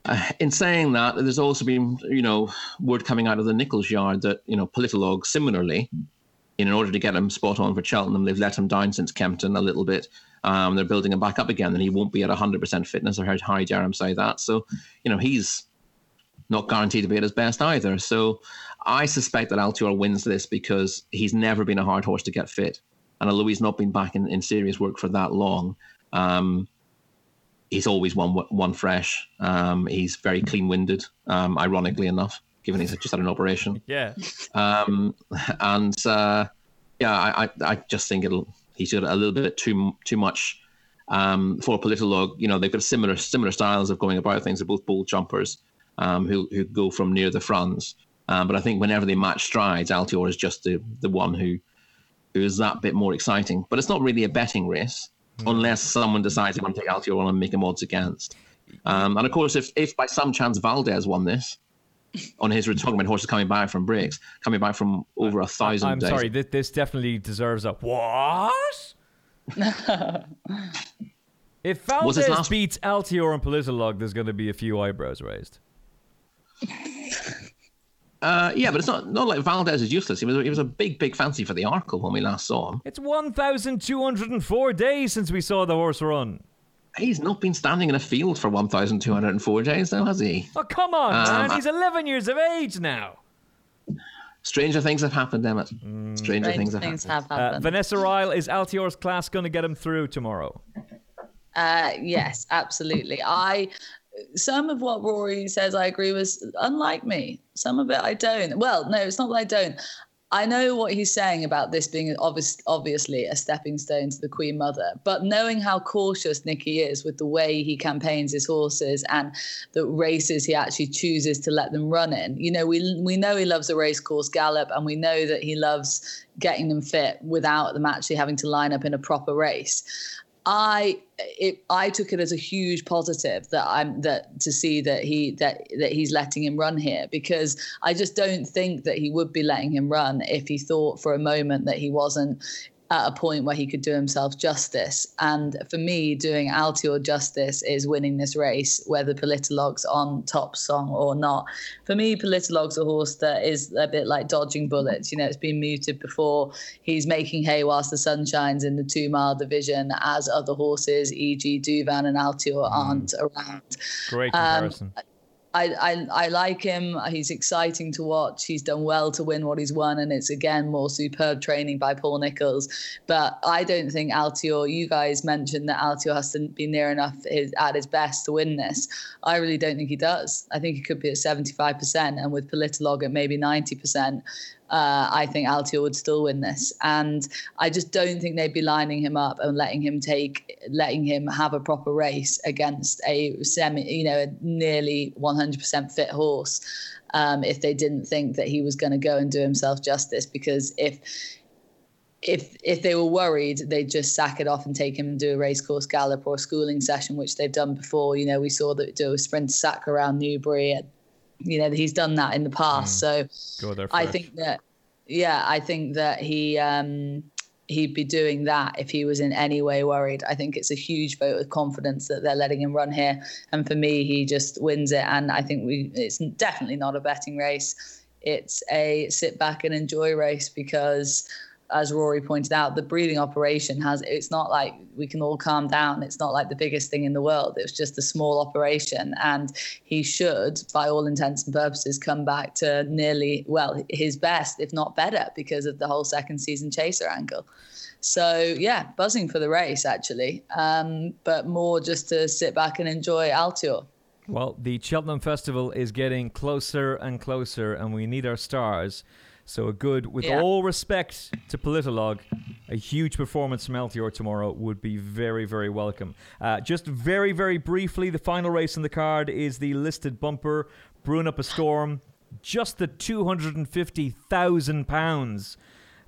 Uh, in saying that, there's also been, you know, word coming out of the Nicholls yard that, you know, Politologue similarly, in order to get him spot on for Cheltenham, they've let him down since Kempton a little bit. Um, they're building him back up again, and he won't be at 100% fitness. I heard Harry Derham say that. So, you know, he's not guaranteed to be at his best either. So I suspect that Altior wins this because he's never been a hard horse to get fit. And although he's not been back in, in serious work for that long, um, he's always one one fresh. Um, he's very clean winded, um, ironically enough, given he's just had an operation. Yeah. Um, and uh, yeah, I, I just think it'll he's got a little bit too too much um, for Politologue. You know, they've got similar similar styles of going about things. They're both bull jumpers um, who who go from near the fronts. Um, but I think whenever they match strides, Altior is just the the one who who is that bit more exciting. But it's not really a betting race mm. unless someone decides they want to take Altior on and make him odds against. Um, and of course, if, if by some chance Valdez won this on his retirement horses coming back from breaks, coming back from over a thousand I'm days. sorry, this, this definitely deserves a what? if Valdez last... beats Altior and Politologue, there's going to be a few eyebrows raised. Uh, yeah, but it's not not like Valdez is useless. He was he was a big big fancy for the Arkle when we last saw him. It's one thousand two hundred and four days since we saw the horse run. He's not been standing in a field for one thousand two hundred and four days, now has he? Oh come on, um, man! He's eleven years of age now. Stranger things have happened, Emmet. Mm. Stranger things, have, happened. have happened. Uh, Vanessa Ryle is Altior's class going to get him through tomorrow? Uh, yes, absolutely. I some of what Rory says I agree with, unlike me. Some of it I don't. Well, no, it's not that I don't. I know what he's saying about this being obvious, obviously a stepping stone to the Queen Mother, but knowing how cautious Nicky is with the way he campaigns his horses and the races he actually chooses to let them run in, you know, we we know he loves a racecourse gallop, and we know that he loves getting them fit without them actually having to line up in a proper race. I it, I took it as a huge positive that I'm that to see that he that that he's letting him run here because I just don't think that he would be letting him run if he thought for a moment that he wasn't at a point where he could do himself justice. And for me, doing Altior justice is winning this race, whether Politologue's on top song or not. For me, Politologue's a horse that is a bit like dodging bullets. You know, it's been muted before. He's making hay whilst the sun shines in the two mile division, as other horses, e.g., Douvan and Altior, aren't mm. around. Great comparison. Um, I, I, I like him. He's exciting to watch. He's done well to win what he's won, and it's again more superb training by Paul Nicholls. But I don't think Altior. You guys mentioned that Altior has to be near enough his, at his best to win this. I really don't think he does. I think he could be at seventy five percent, and with Politologue at maybe ninety percent uh, I think Altior would still win this. And I just don't think they'd be lining him up and letting him take, letting him have a proper race against a semi, you know, a nearly 100% fit horse. Um, if they didn't think that he was going to go and do himself justice, because if if if they were worried, they'd just sack it off and take him and do a racecourse gallop or a schooling session, which they've done before. You know, we saw that do a sprint sack around Newbury. You know, he's done that in the past. Mm. So I think that, yeah, I think that he um, he'd be doing that if he was in any way worried. I think it's a huge vote of confidence that they're letting him run here. And for me, he just wins it. And I think we it's definitely not a betting race. It's a sit back and enjoy race because as Rory pointed out, the breathing operation has, it's not like we can all calm down. It's not like the biggest thing in the world. It was just a small operation. And he should, by all intents and purposes, come back to nearly, well, his best, if not better, because of the whole second season chaser angle. So, yeah, buzzing for the race, actually, um, but more just to sit back and enjoy Altior. Well, the Cheltenham Festival is getting closer and closer, and we need our stars. So a good, with yeah. all respect to Politologue, a huge performance from Altior tomorrow would be very, very welcome. Uh, just very, very briefly, the final race in the card is the listed bumper, Brewing Up a Storm. Just the two hundred and fifty thousand pounds.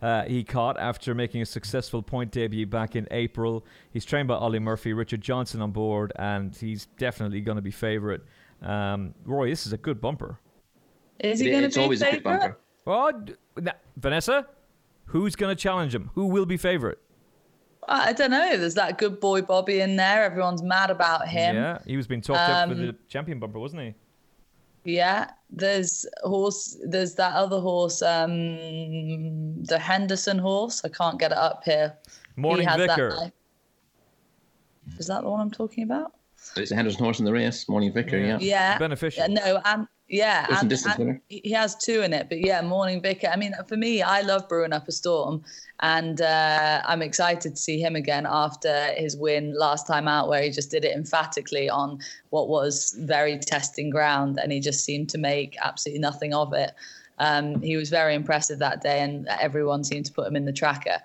Uh, he caught after making a successful point debut back in April. He's trained by Olly Murphy, Richard Johnson on board, and he's definitely going to be favourite. Um, Roy, this is a good bumper. Is he going to be always favorite? a good bumper. Oh, Vanessa, who's going to challenge him? Who will be favorite? I don't know. There's that good boy Bobby in there. Everyone's mad about him. Yeah, he was being talked um, up for the um, champion bumper, wasn't he? Yeah, there's horse. There's that other horse, um, the Henderson horse. I can't get it up here. Morning Vicar. That, is that the one I'm talking about? It's the Henderson horse in the race. Morning Vicar. Yeah. Yeah. Beneficial. No, and yeah, and, and he has two in it, but yeah, Morning Vicar. I mean, for me, I love Brewing Up a Storm, and uh, I'm excited to see him again after his win last time out, where he just did it emphatically on what was very testing ground, and he just seemed to make absolutely nothing of it. Um, he was very impressive that day, and everyone seemed to put him in the tracker.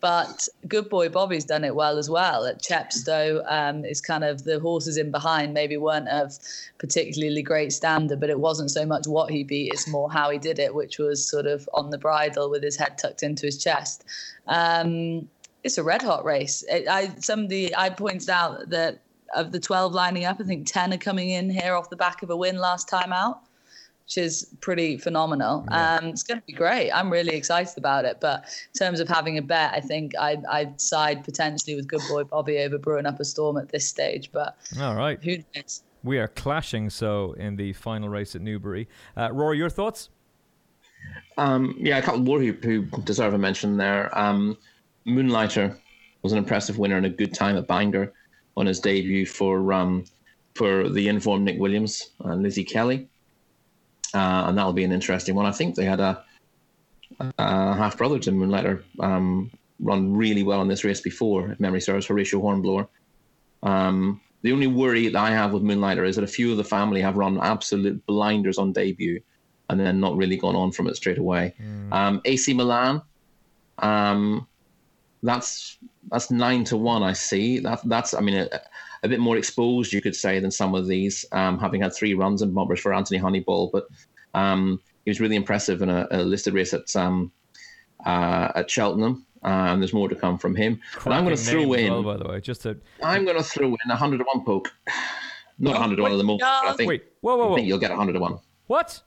But good boy Bobby's done it well as well. At Chepstow, um, is kind of the horses in behind maybe weren't of particularly great standard, but it wasn't so much what he beat; it's more how he did it, which was sort of on the bridle with his head tucked into his chest. Um, it's a red hot race. It, I somebody I pointed out that of the 12 lining up, I think 10 are coming in here off the back of a win last time out which is pretty phenomenal. Yeah. Um, it's going to be great. I'm really excited about it. But in terms of having a bet, I think I'd, I'd side potentially with Good Boy Bobby over brewing up a storm at this stage. But all right, who knows? We are clashing so in the final race at Newbury. Uh, Rory, your thoughts? Um, yeah, a couple more who, who deserve a mention there. Um, Moonlighter was an impressive winner and a good time at Bangor on his debut for um, for the informed Nick Williams and Lizzie Kelly uh, and that'll be an interesting one. I think they had a, a half brother to Moonlighter um, run really well in this race before, if memory serves, Horatio Hornblower. Um, the only worry that I have with Moonlighter is that a few of the family have run absolute blinders on debut and then not really gone on from it straight away. Mm. Um, AC Milan, um, that's that's nine to one. I see that. That's I mean a, a, bit more exposed, you could say, than some of these, um, having had three runs and bumpers for Anthony Honeyball. But um, he was really impressive in a, a listed race at um, uh, at Cheltenham. Uh, and there's more to come from him. and I'm going to throw in, well, by the way, just to... I'm going to throw in a hundred to one poke. Not a hundred to one at the moment. But I think, Wait, whoa, whoa, whoa. I think you'll get a hundred to one. What?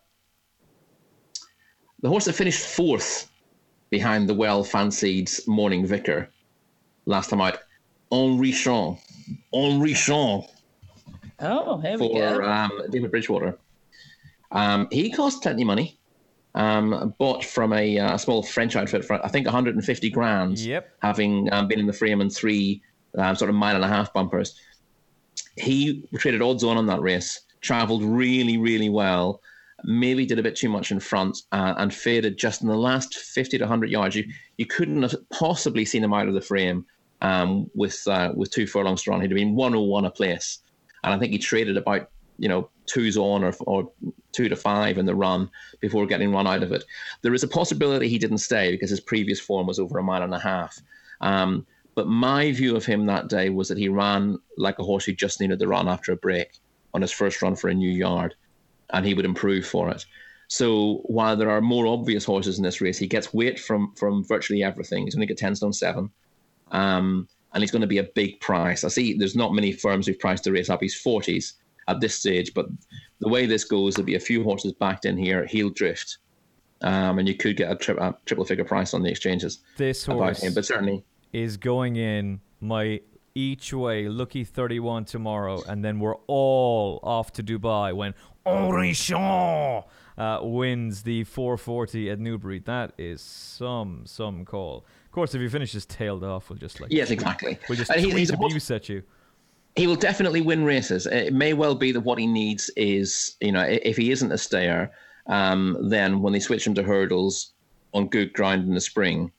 The horse that finished fourth behind the well fancied Morning Vicar last time out. Henri Champ. Henri Champ. Oh, here we go. For um, David Bridgwater. Um, he cost plenty of money. Um, bought from a, uh, small French outfit for I think 150 grand. Yep. Having um, been in the frame and three um, sort of mile and a half bumpers, he traded odds on on that race. Travelled really, really well maybe did a bit too much in front uh, and faded just in the last 50 to 100 yards. You, you couldn't have possibly seen him out of the frame um, with uh, with two furlongs to run. He'd have been 101 a place. And I think he traded about, you know, twos on or, or two to five in the run before getting run out of it. There is a possibility he didn't stay because his previous form was over a mile and a half. Um, but my view of him that day was that he ran like a horse who just needed the run after a break on his first run for a new yard and he would improve for it. So while there are more obvious horses in this race, he gets weight from from virtually everything. He's to get ten stone seven, um, and it's going to be a big price. I see there's not many firms who've priced the race up. He's forties at this stage, but the way this goes, there'll be a few horses backed in here. He'll drift, um, and you could get a, tri- a, triple figure price on the exchanges. This horse him, but certainly is going in my each way lucky 31 tomorrow and then we're all off to dubai when henri Champ uh, wins the 440 at newbury that is some some call of course if he finishes tailed off we'll just like yes exactly we'll just And he's a horse- abuse at you he will definitely win races. It may well be that what he needs is, you know, if he isn't a stayer, um, then when they switch him to hurdles on good ground in the spring,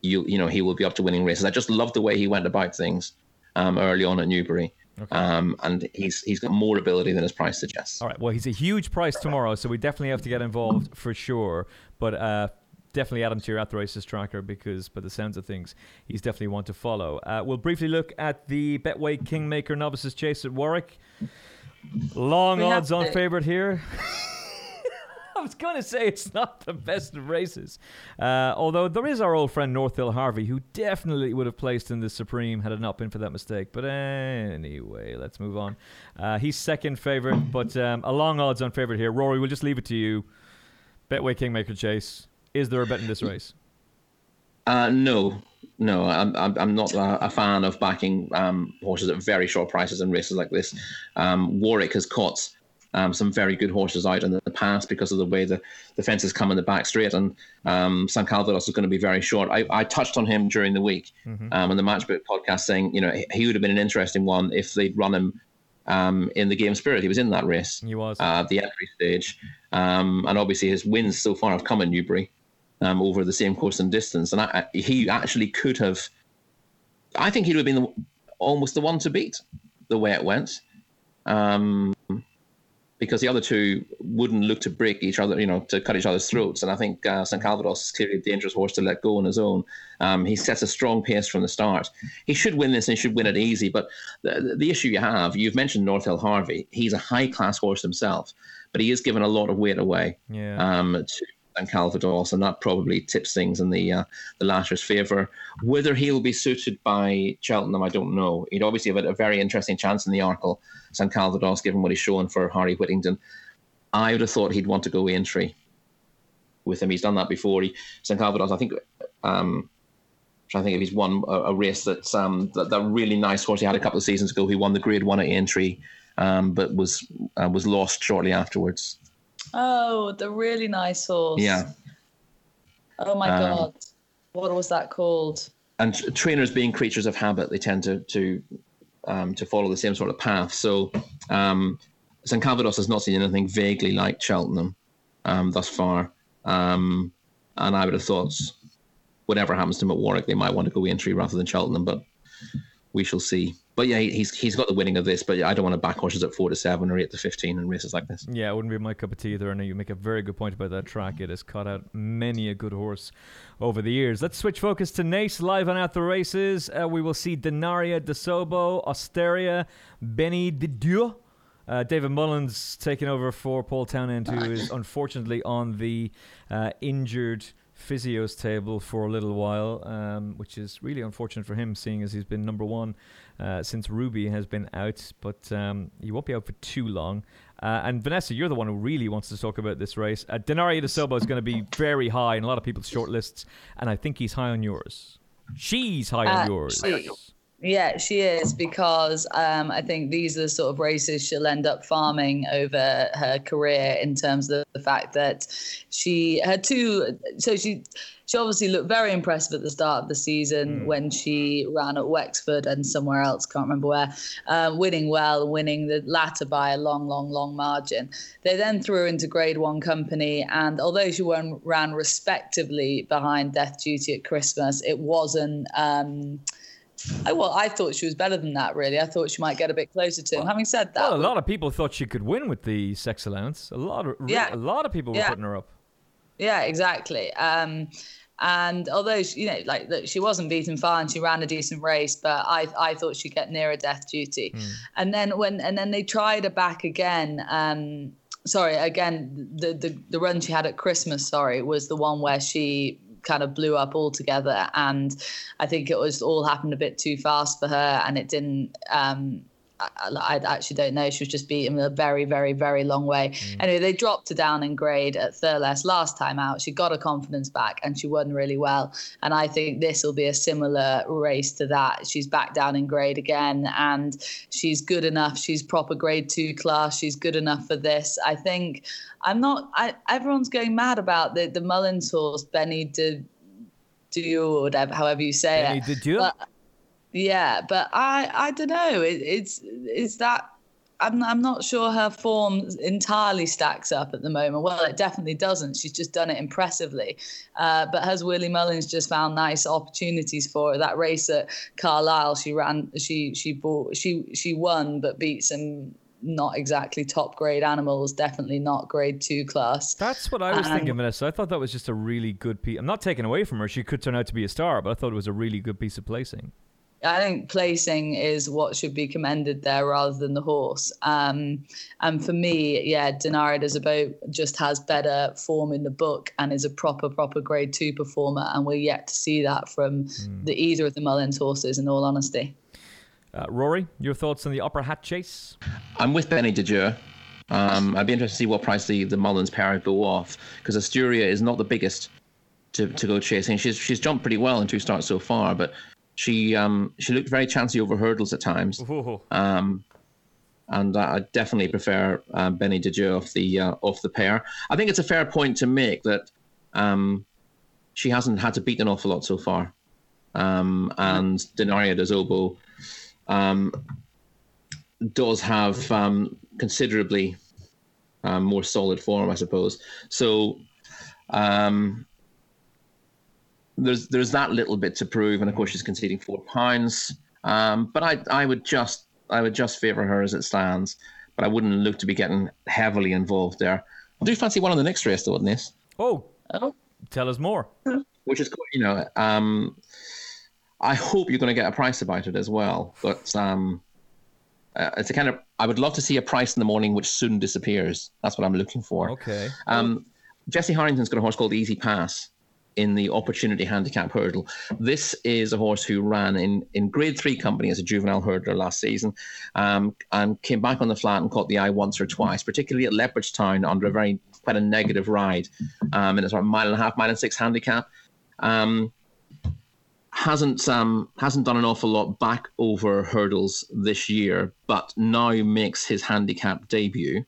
you you know he will be up to winning races. I just love the way he went about things um, early on at Newbury, um, and he's he's got more ability than his price suggests. all right well he's a huge price tomorrow so we definitely have to get involved for sure but uh Definitely add him to your at the races tracker because, by the sounds of things, he's definitely one to follow. Uh, we'll briefly look at the Betway Kingmaker Novices Chase at Warwick. Long We odds on favourite here. I was going to say it's not the best of races. Uh, although there is our old friend North Hill Harvey, who definitely would have placed in the Supreme had it not been for that mistake. But anyway, let's move on. Uh, he's second favourite, but um, a long odds on favourite here. Rory, we'll just leave it to you. Betway Kingmaker Chase. Is there a bet in this race? Uh, no, no, I'm I'm, not a, fan of backing um, horses at very short prices in races like this. Um, Warwick has caught um, some very good horses out in the past because of the way the, the fences come in the back straight, and um, Saint Calvados is going to be very short. I, I touched on him during the week um, on the Matchbook podcast, saying you know he- he would have been an interesting one if they'd run him um, in the Game Spirit. He was in that race He was. uh, the entry stage. Um, and obviously, his wins so far have come in Newbury um, over the same course and distance. And I, I- he actually could have, I think he'd have been the, almost the one to beat the way it went. Um, because the other two wouldn't look to break each other, you know, to cut each other's throats. And I think uh, St. Calvados is clearly a dangerous horse to let go on his own. Um, he sets a strong pace from the start. He should win this and he should win it easy. But the, the issue you have, you've mentioned North Hill Harvey. He's a high class horse himself, but he is given a lot of weight away yeah. um, to St. Calvados, and that probably tips things in the uh, the latter's favour. Whether he'll be suited by Cheltenham, I don't know. He'd obviously have a, very interesting chance in the Arkle, St. Calvados, given what he's shown for Harry Whittington. I would have thought he'd want to go Aintree with him. He's done that before. He, St. Calvados, I think. Um, to think if he's won a, a race that's um, that, that really nice horse he had a couple of seasons ago. He won the Grade One at Aintree, um, but was uh, was lost shortly afterwards. Oh, the really nice horse. Yeah. Oh my Um, god. What was that called? and trainers being creatures of habit, they tend to to um, to follow the same sort of path. So um, St Calvados has not seen anything vaguely like Cheltenham um, thus far, um, and I would have thought whatever happens to him at Warwick, they might want to go Aintree rather than Cheltenham, but we shall see. But yeah, he- he's he's got the winning of this, but I don't want to back horses at four to seven or eight to fifteen in races like this. Yeah, it wouldn't be my cup of tea either. And you make a very good point about that track. It has cut out many a good horse over the years. Let's switch focus to Naas live on At the Races. Uh, we will see Dinaria Des Obeaux, Osteria, Benie Des Dieux. Uh, David Mullins taking over for Paul Townend, who is unfortunately on the uh, injured physios table for a little while, um, which is really unfortunate for him, seeing as he's been number one uh, since Ruby has been out. But um, he won't be out for too long. Uh, and Vanessa, you're the one who really wants to talk about this race. Uh, Dinaria Des Obeaux is going to be very high in a lot of people's shortlists, and I think he's high on yours. She's high on Uh, yours. she- Yeah, she is because um, I think these are the sort of races she'll end up farming over her career in terms of the fact that she had two. So she she obviously looked very impressive at the start of the season when she ran at Wexford and somewhere else, can't remember where, uh, winning well, winning the latter by a long, long, long margin. They then threw her into Grade One company, and although she won, ran respectively behind Death Duty at Christmas, it wasn't. Um, I, well, I thought she was better than that. Really, I thought she might get a bit closer to him. Having said that, Well, a lot of people thought she could win with the sex allowance. A lot of Yeah. a lot of people were Yeah. putting her up. Yeah, exactly. Um, and although she, you know, like look, she wasn't beaten far and she ran a decent race, but I I thought she'd get nearer death duty. And then when and then they tried her back again. Um, sorry, again, the, the the run she had at Christmas, sorry, was the one where she kind of blew up altogether, and I think it was all happened a bit too fast for her, and it didn't. Um, I, I, actually don't know. She was just beaten a very, very, very long way. Mm. Anyway, they dropped her down in grade at Thurles last time out. She got her confidence back and she won really well. And I think this will be a similar race to that. She's back down in grade again and she's good enough. She's proper grade two class. She's good enough for this. I think I'm not, I, everyone's going mad about the, the Mullins horse, Benny de, do or whatever, however you say Benny it. De Dieu? But, yeah, but I I don't know. It, it's is that I'm I'm not sure her form entirely stacks up at the moment. Well, it definitely doesn't. She's just done it impressively. Uh, but has Willie Mullins just found nice opportunities for her? That race at Carlisle, she ran, she she bought, she she won, but beat some not exactly top grade animals. Definitely not grade two class. That's what I was thinking, Vanessa. I thought that was just a really good piece. I'm not taking away from her. She could turn out to be a star, but I thought it was a really good piece of placing. I think placing is what should be commended there rather than the horse. Um, and for me, yeah, Dinaria Des Obeaux just has better form in the book and is a proper, proper grade two performer. And we're yet to see that from mm. the either of the Mullins horses, in all honesty. Uh, Rory, your thoughts on the Opera hat chase? I'm with Benie de Um, I'd be interested to see what price the, the Mullins pair go off because Asthuria is not the biggest to, to go chasing. She's she's jumped pretty well in two starts so far, but she um, she looked very chancy over hurdles at times. Um, and I definitely prefer uh, Benie de off the uh, off the pair. I think it's a fair point to make that um, she hasn't had to beat an awful lot so far, um, and Dinaria Des Obeaux um, does have um, considerably um, more solid form, I suppose. So um, there's there's that little bit to prove, and of course she's conceding four pounds. Um, but I I would just I would just favour her as it stands, but I wouldn't look to be getting heavily involved there. I do fancy one on the next race though, Denise. Oh, oh, tell us more. Which is you know um, I hope you're going to get a price about it as well, but um, uh, it's a kind of I would love to see a price in the morning which soon disappears. That's what I'm looking for. Okay. Um, Jessie Harrington's got a horse called Easy Pass in the opportunity handicap hurdle. This is a horse who ran in, in grade three company as a juvenile hurdler last season um, and came back on the flat and caught the eye once or twice, particularly at Leopardstown under a very quite a negative ride um, in a sort of mile and a half, mile and six handicap. Um, hasn't um, hasn't done an awful lot back over hurdles this year, but now makes his handicap debut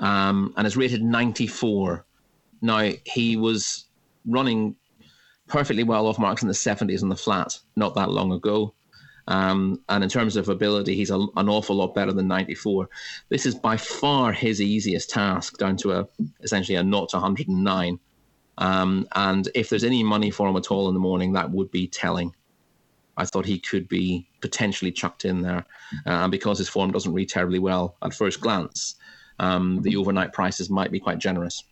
um, and is rated 94. Now he was running perfectly well off marks in the 70s in the flat not that long ago. Um, and in terms of ability, he's a, an awful lot better than 94. This is by far his easiest task, down to a essentially a 0 to 109. Um, and if there's any money for him at all in the morning, that would be telling. I thought he could be potentially chucked in there. Uh, because his form doesn't read terribly well at first glance, um, the overnight prices might be quite generous.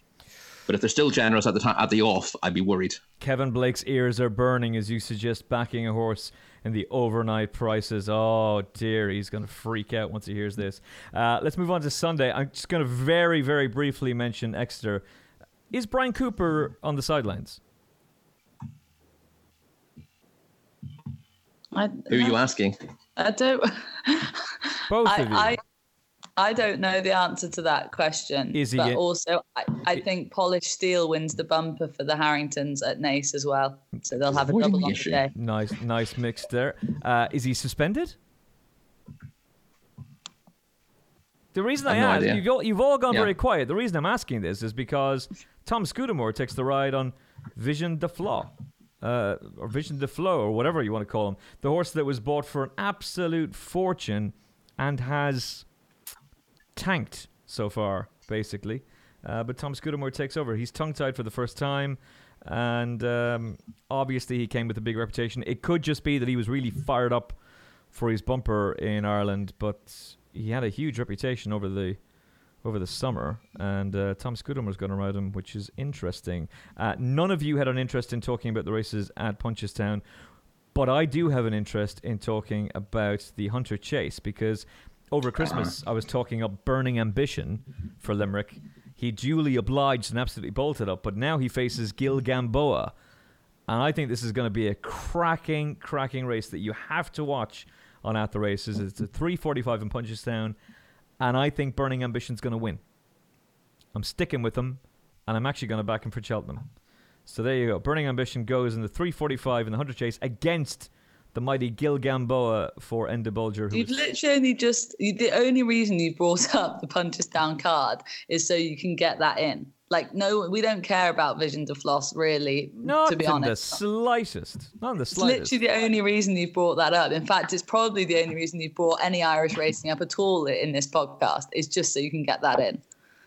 But if they're still generous at the time at the off, I'd be worried. Kevin Blake's ears are burning as you suggest backing a horse in the overnight prices. Oh dear, he's going to freak out once he hears this. Uh, let's move on to Sunday. I'm just going to very, very briefly mention Exeter. Is Bryan Cooper on the sidelines? I, Who are you asking? I don't. Both I, of you. I, I don't know the answer to that question. Is he? But also, I, I think Polished Steel wins the bumper for the Harringtons at Naas as well, so they'll have a double on the day. Nice, nice mix there. Uh, is he suspended? The reason I, I ask, no you've all, you've all gone yeah. very quiet. The reason I'm asking this is because Tom Scudamore takes the ride on Vision Des Flos. Uh, or Vision de Flow, or whatever you want to call him, the horse that was bought for an absolute fortune and has tanked so far, basically. Uh, but Tom Scudamore takes over. He's tongue tied for the first time, and um, obviously he came with a big reputation. It could just be that he was really fired up for his bumper in Ireland, but he had a huge reputation over the over the summer, and uh, Tom Scudamore's going to ride him, which is interesting. Uh, none of you had an interest in talking about the races at Punchestown, but I do have an interest in talking about the Hunter Chase because over Christmas, I was talking up Burning Ambition for Limerick. He duly obliged and absolutely bolted up, but now he faces Gilgamboa. And I think this is going to be a cracking, cracking race that you have to watch on At the Races. It's a 345 in Punchestown, and I think Burning Ambition's going to win. I'm sticking with them, and I'm actually going to back him for Cheltenham. So there you go. Burning Ambition goes in the 345 in the hunter chase against the mighty Gilgamboa for Enda Bolger. You've literally only just, the only reason you brought up the Punchestown card is so you can get that in. Like, no, we don't care about Vision Des Flos, really, Not to be in honest. the slightest. Not in the It's slightest. literally the only reason you've brought that up. In fact, it's probably the only reason you've brought any Irish racing up at all in this podcast is just so you can get that in.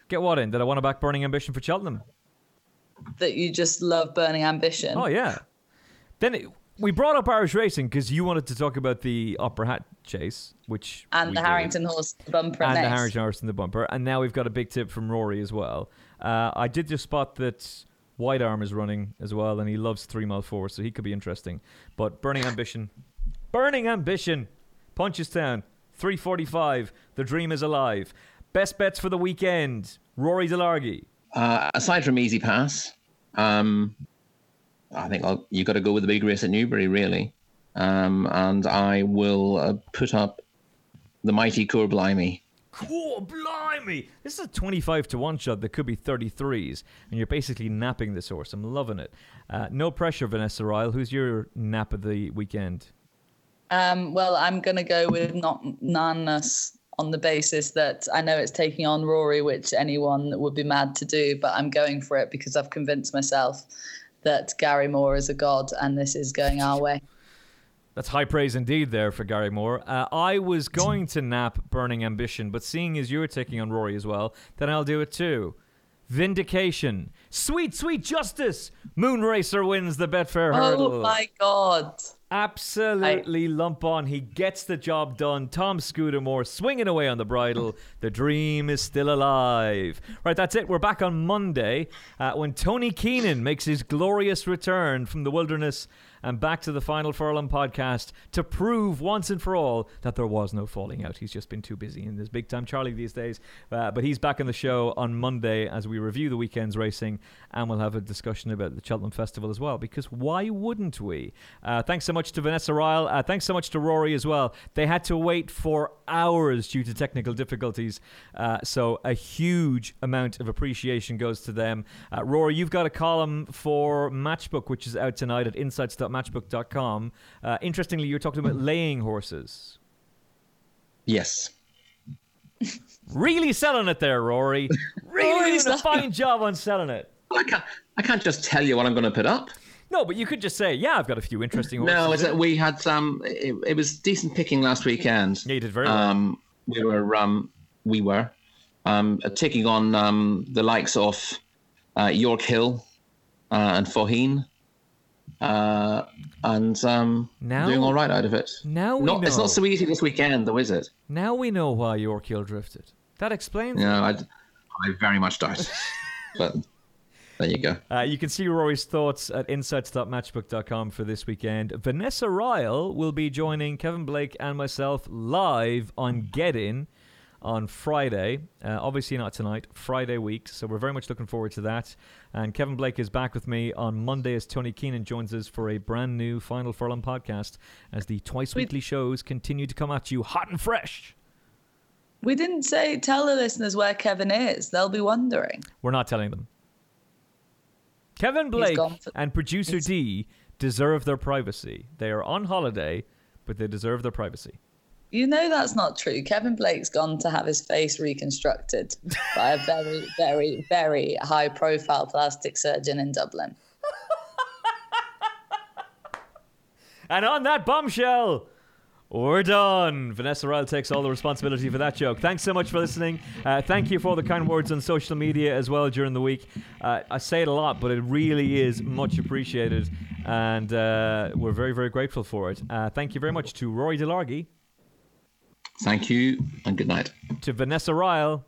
Get what in? Did I want to back Burning Ambition for Cheltenham? That you just love burning ambition. Oh, yeah. Then it, we brought up Irish racing because you wanted to talk about the Opera Hat chase, which. and we the did. Harrington horse bumper and and, the Harrington horse in the bumper. And now we've got a big tip from Rory as well. Uh, I did just spot that White Arm is running as well, and he loves three mile four, so he could be interesting. But Burning Ambition, Burning Ambition, Punchestown, 345. The dream is alive. Best bets for the weekend. Rory Delargy. Uh, aside from Easy Pass, um, I think I'll, you got to go with the big race at Newbury, really. Um, and I will uh, put up the mighty Coeur Blimey. Cool, blimey! This is a 25 to 1 shot that could be 33s, and you're basically napping this horse. I'm loving it. Uh, no pressure, Vanessa Ryle. Who's your nap of the weekend? Um, well, I'm going to go with not Nanus on the basis that I know it's taking on Rory, which anyone would be mad to do, but I'm going for it because I've convinced myself that Gary Moore is a god and this is going our way. That's high praise indeed there for Gary Moore. Uh, I was going to nap Burning Ambition, but seeing as you were taking on Rory as well, then I'll do it too. Vindication. Sweet, sweet justice. Moon Racer wins the Betfair Hurdle. Oh my god. Absolutely lump on. He gets the job done. Tom Scudamore swinging away on the bridle. The dream is still alive. Right, that's it. We're back on Monday uh, when Tony Keenan makes his glorious return from the wilderness and back to the Final Furlong podcast to prove once and for all that there was no falling out. He's just been too busy in this big time Charlie these days. Uh, but he's back on the show on Monday as we review the weekend's racing and we'll have a discussion about the Cheltenham Festival as well because why wouldn't we? Uh, thanks so much to Vanessa Ryle. Uh, thanks so much to Rory as well. They had to wait for hours due to technical difficulties. Uh, so a huge amount of appreciation goes to them. Uh, Rory, you've got a column for Matchbook, which is out tonight at insights.matchbook.com. Uh, interestingly, you're talking about laying horses. Yes. Really selling it there, Rory. Really doing a fine job on selling it. I can't, I can't just tell you what I'm going to put up. No, but you could just say, yeah, I've got a few interesting horses. No, we had um, it, it was decent picking last weekend. Yeah, you did very well. Um, we were um, we were um, uh, taking on um, the likes of uh, York Hill uh, and Faugheen, uh, and um, Now- doing all right out of it. now we not, it's not so easy this weekend, though, is it? Now we know why York Hill drifted. That explains. No, I, I very much doubt. but there you go. Uh, you can see Rory's thoughts at insights.matchbook.com for this weekend. Vanessa Ryle will be joining Kevin Blake and myself live on Get In on Friday. Uh, obviously, not tonight, Friday week. So we're very much looking forward to that. And Kevin Blake is back with me on Monday as Tony Keenan joins us for a brand new Final Furlong podcast as the twice weekly shows continue to come at you hot and fresh. We didn't say tell the listeners where Kevin is. They'll be wondering. We're not telling them. Kevin Blake for- and producer he's- D deserve their privacy. They are on holiday, but they deserve their privacy. You know that's not true. Kevin Blake's gone to have his face reconstructed by a very, very, very high profile plastic surgeon in Dublin. And on that bombshell, we're done. Vanessa Ryle takes all the responsibility for that joke. Thanks so much for listening. Uh, thank you for all the kind words on social media as well during the week. Uh, I say it a lot, but it really is much appreciated, and uh, we're very, very grateful for it. Uh, thank you very much to Rory Delargy, Thank you and good night. to Vanessa Ryle,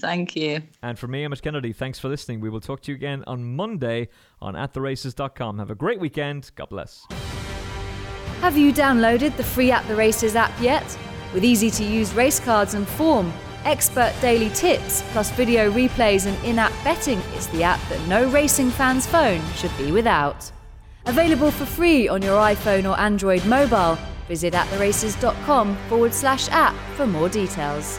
Thank you. and for me, Emmet Kennedy. Thanks for listening. We will talk to you again on Monday on attheraces.com. Have a great weekend. God bless. Have you downloaded the free At the Races app yet? With easy to use race cards and form, expert daily tips, plus video replays and in app betting, it's the app that no racing fan's phone should be without. Available for free on your iPhone or Android mobile. Visit attheraces.com forward slash app for more details.